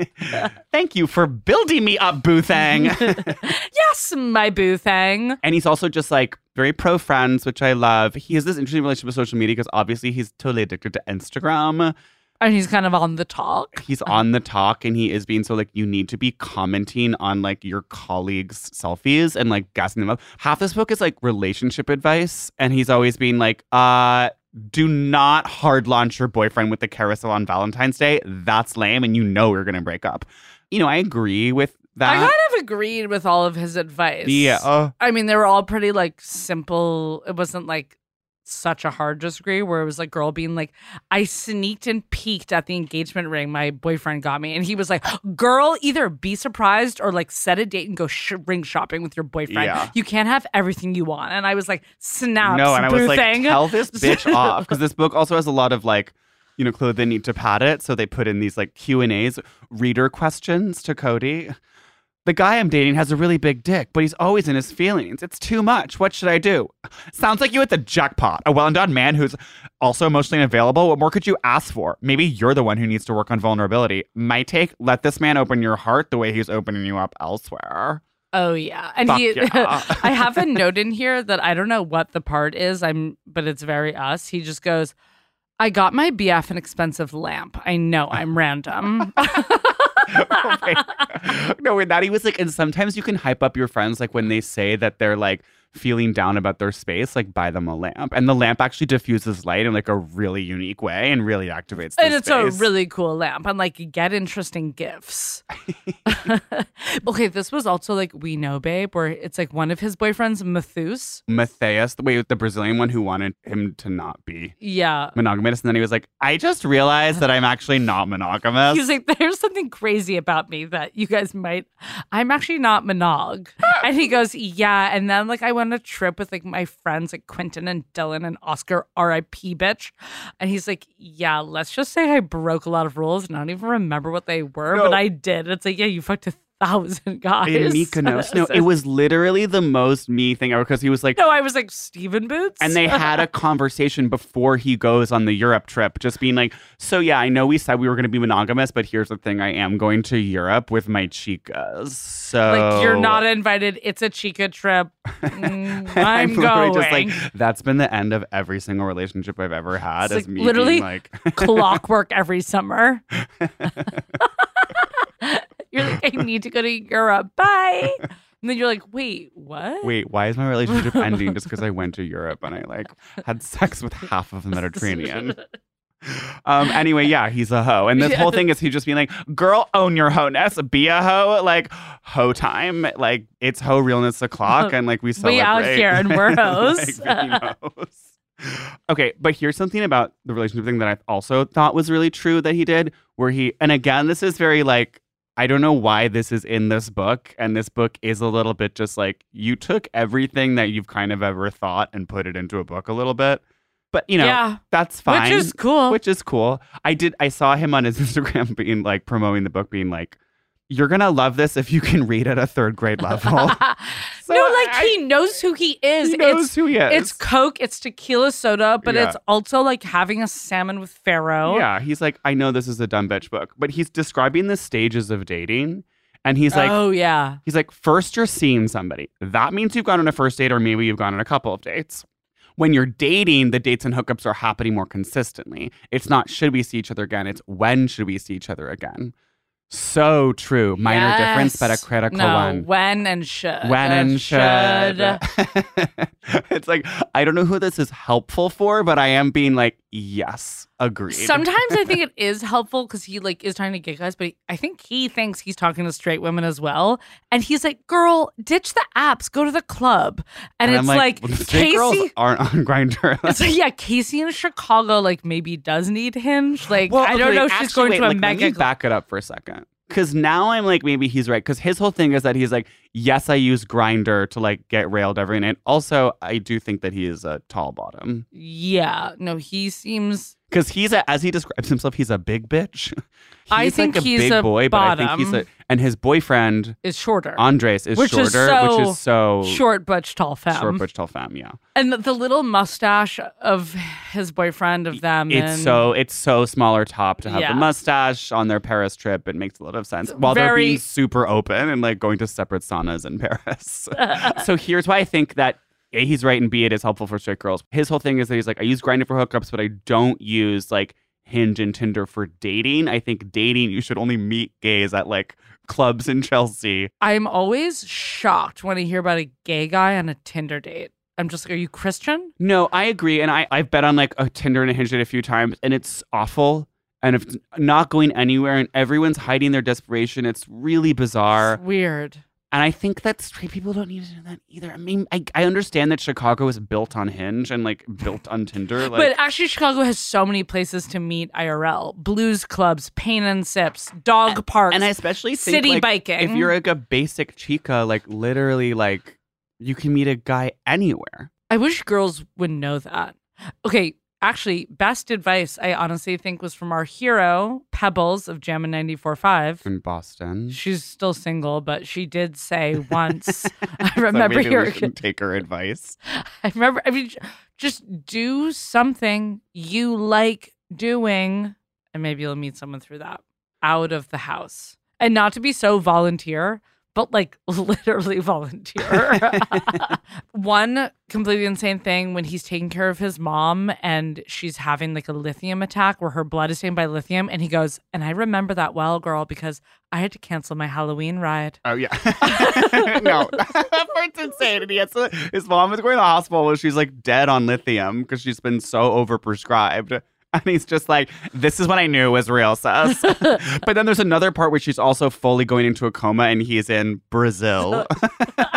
[laughs] Thank you for building me up, Boo Thang. yes, my boo thing. and he's also just like very pro friends, which I love. He has this interesting relationship with social media because obviously he's totally addicted to Instagram. And he's kind of on the talk. he's on the talk and he is being so like you need to be commenting on like your colleagues selfies and like gassing them up half this book is like relationship advice and he's always being like uh do not hard launch your boyfriend with the carousel on valentine's day that's lame and you know we're gonna break up you know i agree with that I kind of agreed with all of his advice. yeah uh, I mean, they were all pretty like simple. It wasn't like such a hard disagree where it was like girl being like, I sneaked and peeked at the engagement ring my boyfriend got me. And he was like, girl, either be surprised or like set a date and go sh- ring shopping with your boyfriend. Yeah. You can't have everything you want. And I was like, snaps. no and i was like tell this [laughs] bitch off because this book also has a lot of like you know clearly they need to pad it so they put in these like q and a's reader questions to cody the guy i'm dating has a really big dick but he's always in his feelings it's too much what should i do [sighs] sounds like you hit the jackpot a well-endowed man who's also emotionally unavailable what more could you ask for maybe you're the one who needs to work on vulnerability my take let this man open your heart the way he's opening you up elsewhere Oh yeah, and Fuck he. yeah. [laughs] I have a note in here that I don't know what the part is. I'm, but it's very us. He just goes, "I got my BF an expensive lamp. I know I'm random." [laughs] [laughs] Oh no, with that he was like, and sometimes you can hype up your friends like when they say that they're like feeling down about their space, like buy them a lamp, and the lamp actually diffuses light in like a really unique way and really activates. The and it's space. a really cool lamp. And like, get interesting gifts. [laughs] [laughs] okay, this was also like We Know Babe, where it's like one of his boyfriends, Mathus. Matthias, the way the Brazilian one who wanted him to not be Yeah. monogamous, and then he was like, I just realized that I'm actually not monogamous. He's like, there's something crazy about me that you guys might. I'm actually not monog. and he goes, yeah. And then like I went on a trip with like my friends like Quentin and Dylan and Oscar, R.I.P. bitch. And he's like, yeah, let's just say I broke a lot of rules and I don't even remember what they were, but I did. It's like, yeah, you fucked a thousand guys. in Mykonos. [laughs] No, it was literally the most me thing ever because he was like, No, I was like Steven Boots. and they had a [laughs] conversation before he goes on the Europe trip, just being like, so yeah, I know we said we were going to be monogamous, but here's the thing: I am going to Europe with my chicas. So like you're not invited. It's a chica trip. [laughs] Mm, I'm, literally going. just like that's been the end of every single relationship I've ever had. It's is like me literally like, clockwork every summer. You're like, I need to go to Europe. Bye. And then you're like, wait, what? wait, why is my relationship [laughs] ending just because I went to Europe and I like had sex with half of the Mediterranean? Um. Anyway, yeah, he's a hoe, and this Yeah. whole thing is he just being like, "Girl, own your hoe-ness, be a hoe, like hoe time, like it's hoe realness o'clock, and like we celebrate." We out here and we're hoes. [laughs] like, hoes. Okay, but here's something about the relationship thing that I also thought was really true that he did, where he, and again, this is very like, I don't know why this is in this book, and this book is a little bit just like you took everything that you've kind of ever thought and put it into a book a little bit. But you know, Yeah. that's fine. Which is cool. Which is cool. I did. I saw him on his [laughs] Instagram being like promoting the book, being like, "You're gonna love this if you can read at a third grade level." [laughs] So no, like I- he knows who he is. He knows it's, who he is. It's Coke, it's tequila soda, but Yeah. it's also like having a salmon with Pharaoh. Yeah, he's like, I know this is a dumb bitch book, but he's describing the stages of dating, and he's like, oh yeah. he's like, first you're seeing somebody. That means you've gone on a first date, or maybe you've gone on a couple of dates. When you're dating, the dates and hookups are happening more consistently. It's not should we see each other again. It's when should we see each other again. So true. Minor difference, but a critical no, one. When and should. when and should. [laughs] it's like I don't know who this is helpful for, but I am being like, yes, agreed. Sometimes I think [laughs] it is helpful because he like is trying to get guys, but he- I think he thinks he's talking to straight women as well. And he's like, "Girl, ditch the apps, go to the club." And, I'm it's like, well, the straight girls Casey. aren't on [laughs] Grindr. [laughs] It's like, yeah, Casey in Chicago, like maybe does need Hinge. Like, well, I don't know if she's going to a wait, mega. Let me back it up for a second. Because now I'm like, maybe he's right. Because his whole thing is that he's like, yes, I use Grindr to like get railed every night. Also, I do think that he is a tall bottom. yeah, no, he seems. Because he's a, as he describes himself, he's a big bitch. He's I think like a he's big a boy, but I think he's a, bottom. And his boyfriend Is shorter, Andres is Which shorter, is so which is so short butch tall femme, short, butch, tall femme. Yeah, and the, the little mustache of his boyfriend of them. it's and so it's so smaller top to have Yeah. the mustache on their Paris trip. It makes a lot of sense while they're being super open and like going to separate saunas in Paris. [laughs] so here's why I think that. A, he's right, and B, it is helpful for straight girls. His whole thing is that he's like, I use Grindr for hookups, but I don't use like Hinge and Tinder for dating. I think dating, you should only meet gays at like clubs in Chelsea. I'm always shocked when I hear about a gay guy on a Tinder date. I'm just like, are you Christian? No, I agree. And I, I've been on like a Tinder and a Hinge date a few times, and it's awful. And it's not going anywhere, and everyone's hiding their desperation. It's really bizarre. It's weird. And I think that straight people don't need to do that either. I mean, I, I understand that Chicago is built on Hinge and like built on Tinder. Like, but actually, Chicago has so many places to meet IRL: blues clubs, pain and sips, dog parks, and I especially think city like, biking. If you're like a basic chica, like literally, like you can meet a guy anywhere. I wish girls would know that. Okay, actually, best advice I honestly think was from our hero Pebbles of Jam'n 94.5. In Boston, She's still single, but she did say [laughs] once. [laughs] I So remember hearing. shouldn't take her advice. [laughs] I remember. I mean, just do something you like doing, and maybe you'll meet someone through that out of the house, and not to be so volunteer, but like [laughs] literally volunteer. [laughs] One completely insane thing when he's taking care of his mom and she's having like a lithium attack where her blood is stained by lithium, and he goes, "And I remember that well, girl, because I had to cancel my Halloween ride." Oh yeah, [laughs] no, that part's insane. And he has to, his mom is going to the hospital where she's like dead on lithium because she's been so overprescribed. [laughs] And he's just like, "This is what I knew was real, sus." [laughs] but then there's another part where she's also fully going into a coma, and he's in Brazil,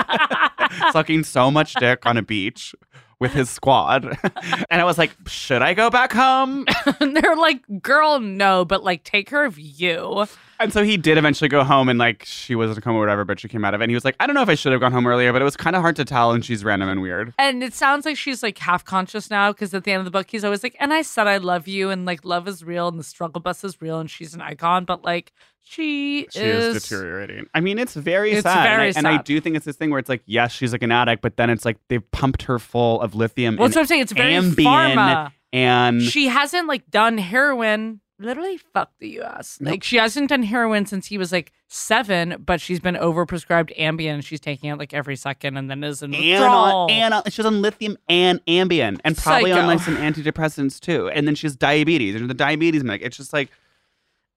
[laughs] sucking so much dick on a beach with his squad. [laughs] and I was like, "Should I go back home?" [laughs] and they're like, "Girl, no, but like take care of you." And so he did eventually go home and like she was in a coma or whatever, but she came out of it. And he was like, I don't know if I should have gone home earlier, but it was kind of hard to tell and she's random and weird. And it sounds like she's like half conscious now because at the end of the book, he's always like, and I said I love you and like love is real and the struggle bus is real and she's an icon, but like she, She is, is deteriorating. I mean, it's very It's sad. very and, I, and I do think it's this thing where it's like, yes, she's like an addict, but then it's like they've pumped her full of lithium Well, and that's what I'm saying. It's very Ambien pharma. and She hasn't like done heroin. Literally, fuck the U.S. Like she hasn't done heroin since he was like seven, but she's been overprescribed Ambien. and She's taking it like every second, and then is in and on, and on, she's on lithium and Ambien, and probably on like some antidepressants too. And then she has diabetes, and the diabetes medic. It's just like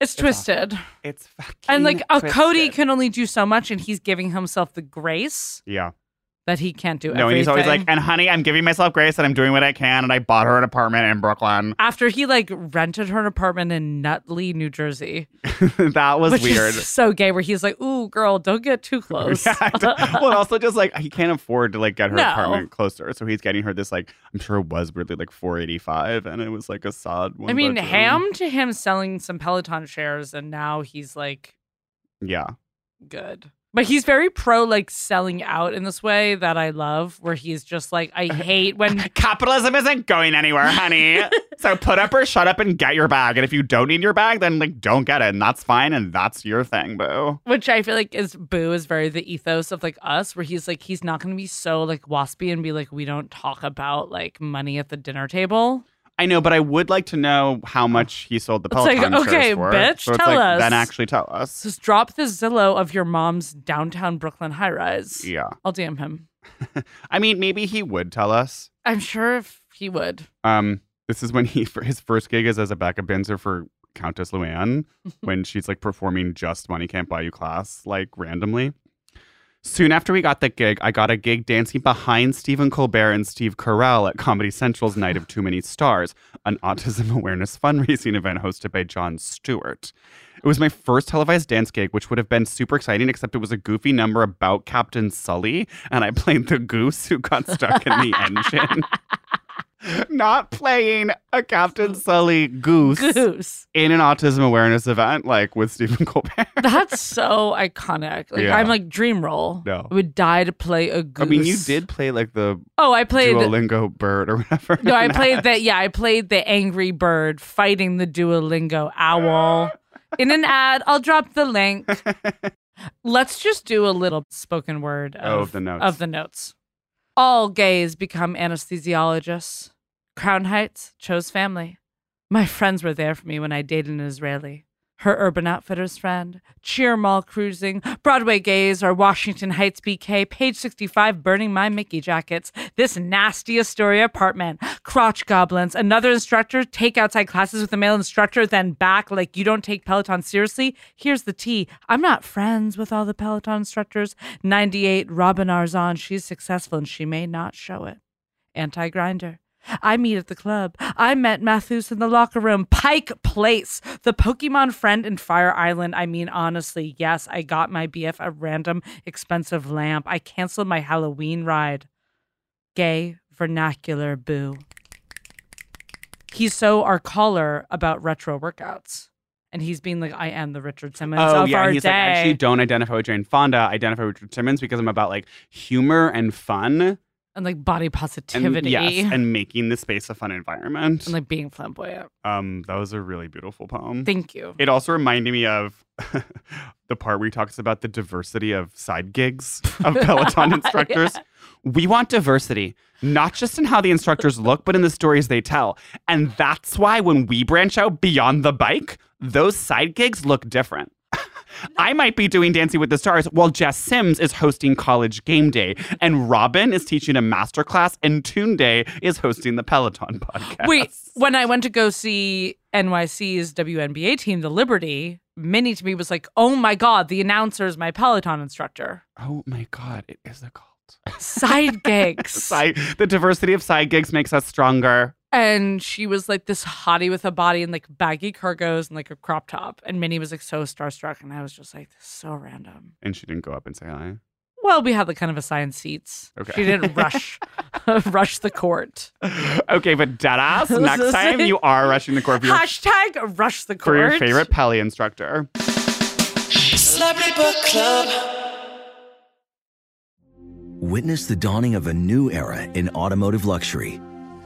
it's twisted. it's fucking And like uh, a Cody can only do so much, and he's giving himself the grace yeah. That he can't do. No, and he's always like, and honey, I'm giving myself grace, and I'm doing what I can, and I bought her an apartment in Brooklyn. after he like rented her an apartment in Nutley, New Jersey, [laughs] that was which weird. is so gay. Where he's like, "Ooh, girl, don't get too [laughs] close." Yeah, [laughs] well, also just like he can't afford to like get her No. apartment closer, so he's getting her this like I'm sure it was really like 485, and it was like a sod. One I mean, bedroom. ham to him selling some Peloton shares, and now he's like Yeah, good. But he's very pro like selling out in this way that I love, where he's just like, I [laughs] hate when capitalism isn't going anywhere, honey. so put up or shut up and get your bag, and if you don't need your bag, then like don't get it, and that's fine, and that's your thing, boo. which I feel like is Boo is very the ethos of like us, where he's like he's not gonna be so like waspy and be like, we don't talk about like money at the dinner table. I know, but I would like to know how much he sold the It's like, Peloton okay, for. bitch, so tell like, us. Then actually tell us. Just drop the Zillow of your mom's downtown Brooklyn high rise. Yeah, I'll DM him. [laughs] I mean, maybe he would tell us. I'm sure if he would. Um, this is when he for [laughs] his first gig is as a backup dancer for Countess Luann [laughs] when she's like performing just Money Can't Buy You class like randomly. Soon after we got the gig, I got a gig dancing behind Stephen Colbert and Steve Carell at Comedy Central's Night of Too Many Stars, an [laughs] autism awareness fundraising [laughs] event hosted by Jon Stewart. It was my first televised dance gig, which would have been super exciting, except it was a goofy number about Captain Sully, and I [laughs] played the goose who got stuck in the engine. Not playing a Captain Sully goose, Goose. in an autism awareness event, like with Stephen [laughs] Colbert. That's so iconic. Like Yeah. I'm like dream role. No. I would die to play a goose. I mean, you did play like the Oh, I played. Duolingo bird or whatever. No, I [laughs] played that. yeah, I played the angry bird fighting the Duolingo owl. In an ad, I'll drop the link. [laughs] Let's just do a little spoken word oh, of, Oh, of the notes. Of the notes. All gays become anesthesiologists. Crown Heights chose family. My friends were there for me when I dated an Israeli. Her Urban Outfitters friend, Cheer Mall cruising, Broadway gays, or Washington Heights BK, page 65 burning my Mickey jackets, this nasty Astoria apartment, crotch goblins, another instructor, take outside classes with a male instructor, then back like you don't take Peloton seriously. Here's the tea I'm not friends with all the Peloton instructors. 98, Robin Arzon, she's successful and she may not show it. Anti Grindr. I meet at the club. I met Mathus in the locker room. Pike Place. The Pokemon friend in Fire Island. I mean, honestly, yes, I got my BF a random expensive lamp. I canceled my Halloween ride. Gay vernacular boo. He's so our caller about retro workouts. And he's being like, I am the Richard Simmons Oh of yeah, our he's day. like actually don't identify with Jane Fonda. Identify with Richard Simmons because I'm about like humor and fun, and like body and positivity. yes, and making the space a fun environment. and like being flamboyant. um, that was a really beautiful poem. Thank you. It also reminded me of [laughs] the part where he talks about the diversity of side gigs of [laughs] Peloton instructors. We want diversity, not just in how the instructors [laughs] look, but in the stories they tell. And that's why when we branch out beyond the bike, those side gigs look different. I might be doing Dancing with the Stars while Jess Sims is hosting College Game Day, and Robin is teaching a masterclass, and Tunde is hosting the Peloton podcast. Wait, when I went to go see NYC's WNBA team, the Liberty, Minnie to me was like, "Oh my god, the announcer is my Peloton instructor." Oh my God, it is a cult. Side gigs, [laughs] Side, the diversity of side gigs makes us stronger. And she was like this hottie with a body and like baggy cargos and like a crop top, and Minnie was like so starstruck, and I was just like, "This is so random." And she didn't go up and say hi. Well, we had like kind of assigned seats. Okay. She didn't rush, [laughs] [laughs] rush the court. Okay, but deadass, [laughs] next time you are rushing the court for your, Hashtag rush the court. for your favorite Pelly instructor. Celebrity Book Club. Witness the dawning of a new era in automotive luxury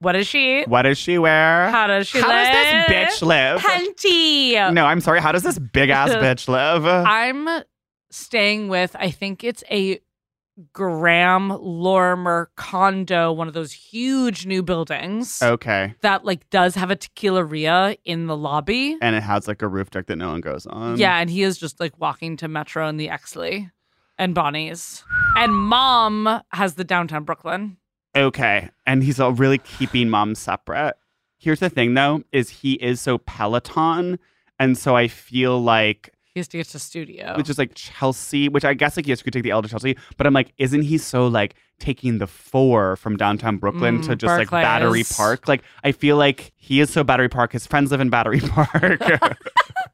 What does she? What does she wear? How does she How live? does this bitch live? Henty. No, I'm sorry. How does this big ass [laughs] bitch live? I'm staying with, I think it's a Graham Lorimer condo, one of those huge new buildings okay. that like does have a tequileria in the lobby. And it has like a roof deck that no one goes on. yeah, and he is just like walking to Metro and the Exley and Bonnie's. And mom has the downtown Brooklyn. Okay. And he's all really keeping mom separate. Here's the thing though, is he is so Peloton. And so I feel like He has to get to studio. which is like Chelsea, which I guess like yes, you could take the to Chelsea, but I'm like, isn't he so like taking the four from downtown Brooklyn Mm, to just like Battery Park? Like I feel like he is so Battery Park. His friends live in Battery [laughs] Park. [laughs]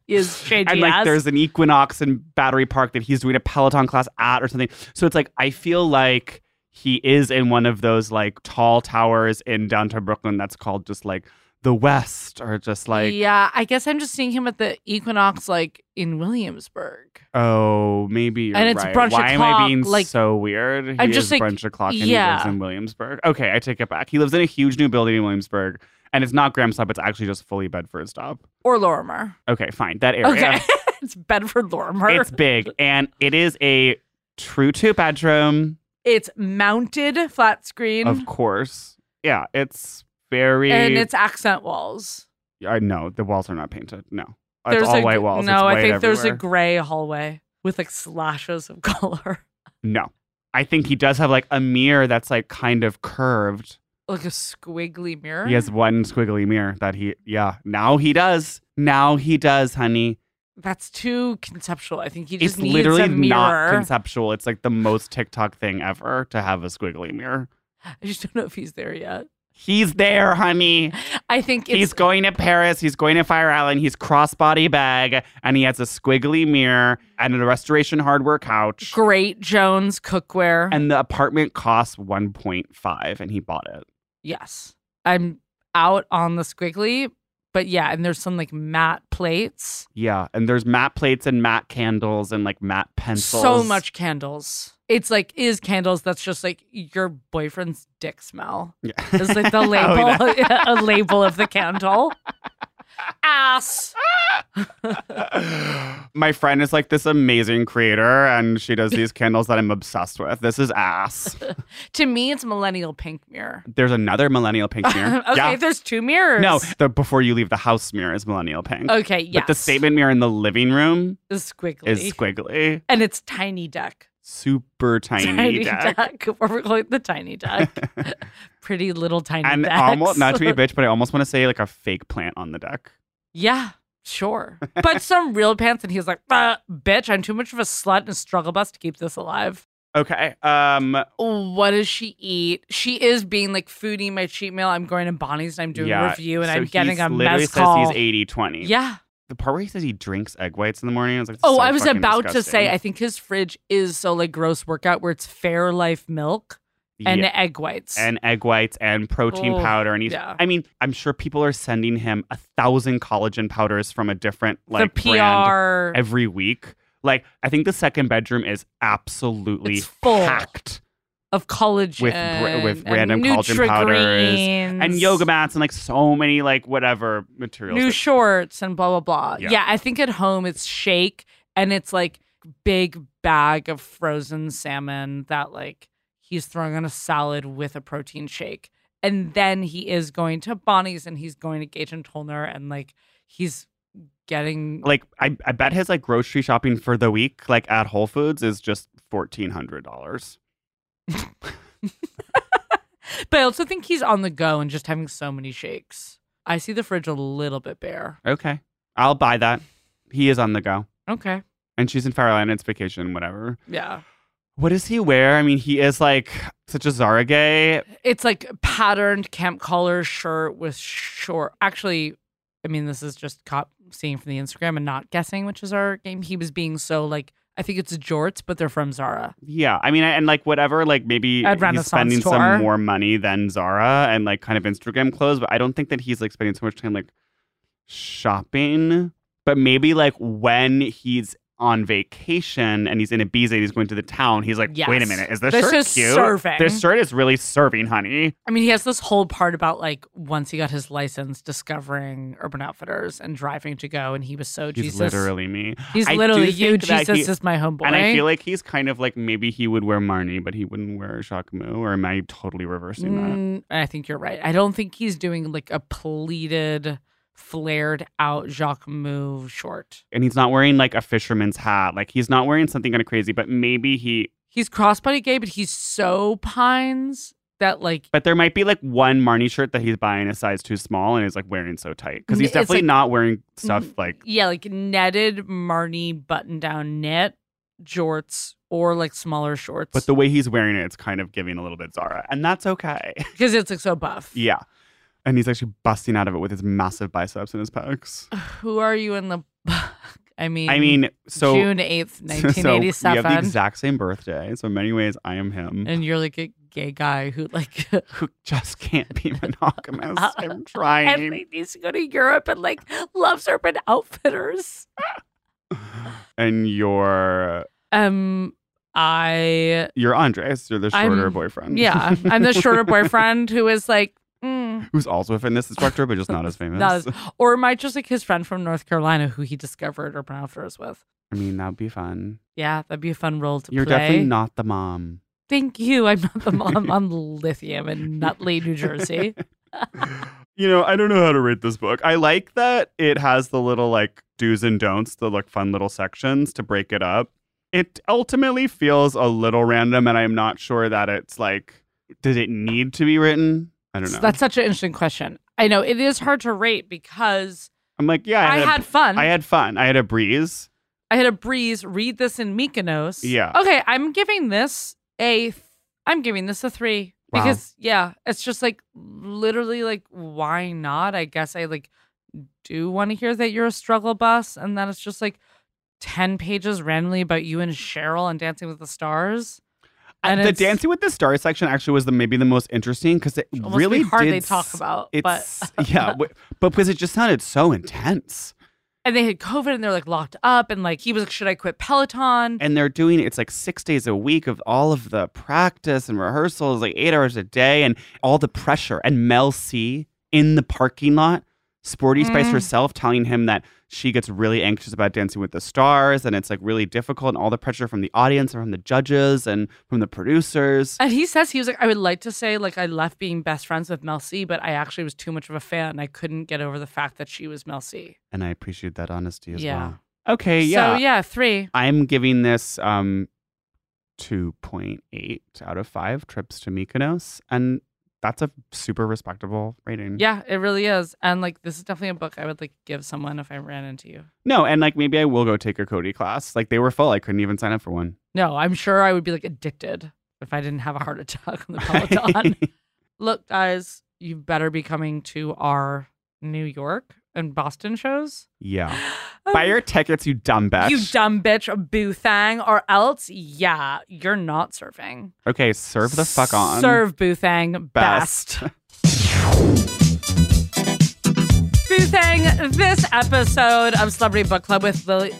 is JGS. and like there's an Equinox in Battery Park that he's doing a Peloton class at or something. So it's like I feel like he is in one of those like tall towers in downtown Brooklyn that's called just like the West or just like yeah, I guess I'm just seeing him at the Equinox like in Williamsburg. oh maybe you're And it's right. brunch Why am I being like- so weird? He I'm just like- brunch o'clock and yeah. he lives in Williamsburg. Okay, I take it back. He lives in a huge new building in Williamsburg. And it's not Graham's Stop, it's actually just fully Bedford Stop. Or Lorimer. Okay, fine. That area. Okay. [laughs] it's Bedford Lorimer. It's big. And it is a true two bedroom. It's mounted flat screen. Of course. Yeah, it's very. and it's accent walls. I know the walls are not painted. No, it's There's all a, white walls. No, It's I think there's a gray hallway with like slashes of [laughs] color, No, I think he does have like a mirror that's like kind of curved. like a squiggly mirror. He has one squiggly mirror that he. Yeah, now he does. Now he does, honey. That's too conceptual. I think he It's just needs literally a mirror. It's literally not conceptual. It's like the most TikTok thing ever to have a squiggly mirror. I just don't know if he's there yet. He's there, honey. I think it's He's going to Paris. He's going to Fire Island. He's crossbody bag, and he has a squiggly mirror and a restoration hardware couch. great Jones cookware. And the apartment costs 1.5, and he bought it. yes, I'm out on the squiggly, but yeah, and there's some like matte plates. Yeah, and there's matte plates and matte candles and like matte pencils. So much candles. It's like is candles that's just like your boyfriend's dick smell. Yeah. It's like the [laughs] Oh, label, that- [laughs] a label of the candle. Ass. [laughs] My friend is like this amazing creator, and she does these [laughs] candles that I'm obsessed with. This is ass. To me, it's millennial pink mirror. There's another millennial pink [laughs] mirror. okay, yeah. there's two mirrors. No, the before you leave the house mirror is millennial pink. Okay, yes. But the statement mirror in the living room is squiggly. is squiggly. and it's tiny deck. Super tiny, deck. deck. [laughs] We're calling it the tiny deck. [laughs] Pretty little tiny And decks. almost not to be a [laughs] bitch, but I almost want to say like a fake plant on the deck. Yeah, sure. But some real pants, and he's like, "Uh, bitch, I'm too much of a slut and a struggle bus to keep this alive. Okay. Um What does she eat? She is being like foodie my cheat meal. I'm going to Bonnie's and I'm doing yeah. a review and so I'm getting a literally mezcal. says he's 80-20. Yeah. The part where he says he drinks egg whites in the morning, I was like, Oh, so I was about to say. I think his fridge is so like gross workout where it's Fairlife milk and Yeah. egg whites. and egg whites and protein Oh, powder and he's yeah. I mean, I'm sure people are sending him a thousand collagen powders from a different like brand every week. Like I think the second bedroom is absolutely packed of collagen with br- with and random collagen powders and yoga mats and like so many like whatever materials. new that- shorts and blah blah blah. Yeah. Yeah. I think at home it's shake and it's like big bag of frozen salmon that like he's throwing on a salad with a protein shake. And then he is going to Bonnie's and he's going to Gage and Tollner and like he's getting like I, I bet his like grocery shopping for the week like at Whole Foods is just fourteen hundred dollars. But I also think he's on the go and just having so many shakes. I see the fridge a little bit bare. Okay. I'll buy that. He is on the go. Okay. And she's in Fire Island, it's vacation, whatever. Yeah. What does he wear? I mean, he is like such a Zara gay. It's like patterned camp collar shirt with short. Actually, I mean, this is just cop seeing from the Instagram and not guessing, which is our game. He was being so like, I think it's jorts, but they're from Zara. Yeah, I mean, and like whatever, like maybe At he's spending some more money than Zara and like kind of Instagram clothes, but I don't think that he's like spending so much time like shopping. But maybe like when he's on vacation and he's in Ibiza and he's going to the town, he's like, wait a minute, is this, This shirt is cute? serving. This shirt is really serving, honey. I mean, he has this whole part about like once he got his license, discovering Urban Outfitters and driving to go, and he was so Jesus. He's Jesus. literally me. He's I literally you. Jesus he- is my homeboy. And I feel like he's kind of like maybe he would wear Marni, but he wouldn't wear Jacquemus. Or am I totally reversing that? Mm, I think you're right. I don't think he's doing like a pleated, flared out Jacquemus short. And he's not wearing like a fisherman's hat. Like he's not wearing something kind of crazy, but maybe he. He's crossbody gay, but he's so pines that like But there might be like one Marni shirt that he's buying a size too small and is like wearing so tight because he's definitely like- not wearing stuff like. yeah, like netted Marni button down knit jorts or like smaller shorts. But the way he's wearing it, it's kind of giving a little bit Zara, and that's okay. [laughs] because it's like so buff. yeah, and he's actually busting out of it with his massive biceps and his pecs. Who are you in the? [laughs] I mean, I mean, so June eighth, [laughs] so we have the exact same birthday. So in many ways, I am him. and you're like a gay guy who like [laughs] who just can't be monogamous. Uh, I'm trying. and like, needs to go to Europe and like loves Urban Outfitters. and you're Um, I you're Andres. You're the shorter I'm- boyfriend. yeah, I'm the shorter boyfriend who is like. Mm, Who's also a fitness instructor, but just not as [laughs] famous. not as, or am I just like his friend from North Carolina who he discovered Urban Outfitters with? I mean, that'd be fun. Yeah, that'd be a fun role to play. You're play. definitely not the mom. Thank you. I'm not the mom. [laughs] I'm Lithium in Nutley, New Jersey. [laughs] You know, I don't know how to rate this book. I like that it has the little like do's and don'ts, the like fun little sections to break it up. It ultimately feels a little random, and I'm not sure that it's like, did it need to be written? I don't know. That's such an interesting question. I know it is hard to rate because I'm like, yeah, I a- had fun. I had fun. I had a breeze. I had a breeze. Read this in Mykonos. Yeah. Okay, I'm giving this a. I'm giving this a three Wow. because yeah, it's just like literally like why not? I guess I like do want to hear that you're a struggle bus, and then it's just like ten pages randomly about you and Cheryl and Dancing with the Stars. And the Dancing with the Stars section actually was the maybe the most interesting because it really hard did they talk about, but It's yeah, [laughs] but because it just sounded so intense. and they had COVID and they're like locked up and like he was like, should I quit Peloton? and they're doing it's like six days a week of all of the practice and rehearsals, like eight hours a day, and all the pressure. And Mel C in the parking lot, Sporty Spice Mm. herself telling him that she gets really anxious about Dancing with the Stars, and it's like really difficult, and all the pressure from the audience and from the judges and from the producers. And he says he was like, I would like to say like I left being best friends with Mel C, but I actually was too much of a fan. I couldn't get over the fact that she was Mel C. And I appreciate that honesty as Yeah. well. Okay, yeah. So yeah, three. I'm giving this um 2.8 out of 5 trips to Mykonos and that's a super respectable rating. Yeah, it really is. And like this is definitely a book I would like give someone if I ran into you. No, and like maybe I will go take a Cody class. Like they were full. I couldn't even sign up for one. No, I'm sure I would be like addicted if I didn't have a heart attack on the Peloton. [laughs] Look, guys, you better be coming to our New York and Boston shows. yeah. [gasps] [gasps] Buy your tickets, you dumb bitch. You dumb bitch, boo thang, or else, yeah, you're not serving. okay, serve the fuck on. Serve boo thang best. best. Boo thang, this episode of Celebrity Book Club with Lily,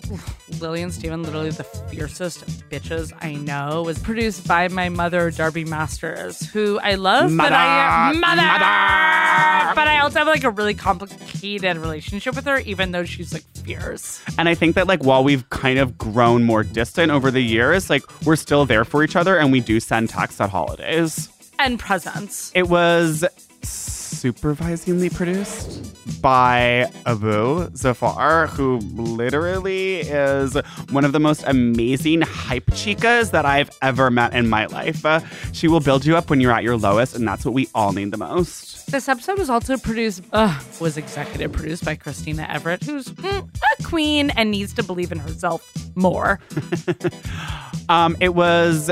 Lily and Steven, literally the fiercest bitches I know, was produced by my mother, Darby Masters, who I love, but I Mother! mother, Mother! but I also have like a really complicated relationship with her, even though she's like fierce. And I think that like while we've kind of grown more distant over the years, like we're still there for each other and we do send texts at holidays. And presents. It was supervisingly produced by Abu Zafar, who literally is one of the most amazing hype chicas that I've ever met in my life. Uh, she will build you up when you're at your lowest, and that's what we all need the most. This episode was also produced, uh, was executive produced by Christina Everett, who's mm, a queen and needs to believe in herself more. [laughs] Um, it was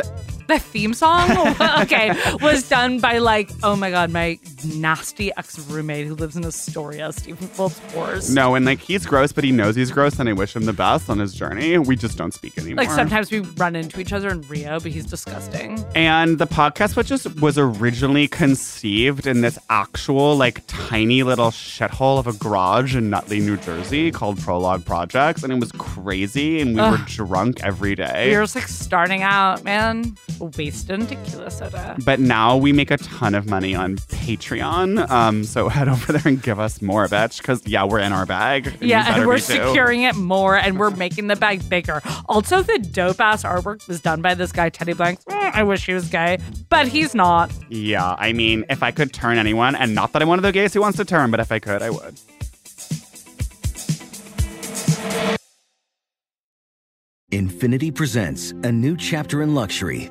The theme song, [laughs] okay, was done by like, oh my god, my nasty ex roommate who lives in Astoria, Stephen Phillips Wars. no, and like he's gross, but he knows he's gross, and I wish him the best on his journey. We just don't speak anymore. Like sometimes we run into each other in Rio, but he's disgusting. And the podcast which just was originally conceived in this actual like tiny little shithole of a garage in Nutley, New Jersey called Prologue Projects, and it was crazy, and we were drunk every day. We were just like starting out, man, wasting tequila soda. but now we make a ton of money on Patreon. Um, so [laughs] head over there and give us more, bitch, because yeah, we're in our bag. and Yeah, and we're securing it more and we're making the bag bigger. Also, the dope ass artwork was done by this guy, Teddy Blanks. Mm, I wish he was gay, but he's not. Yeah, I mean, if I could turn anyone, and not that I'm one of the gays who wants to turn, but if I could, I would. Infiniti presents a new chapter in luxury,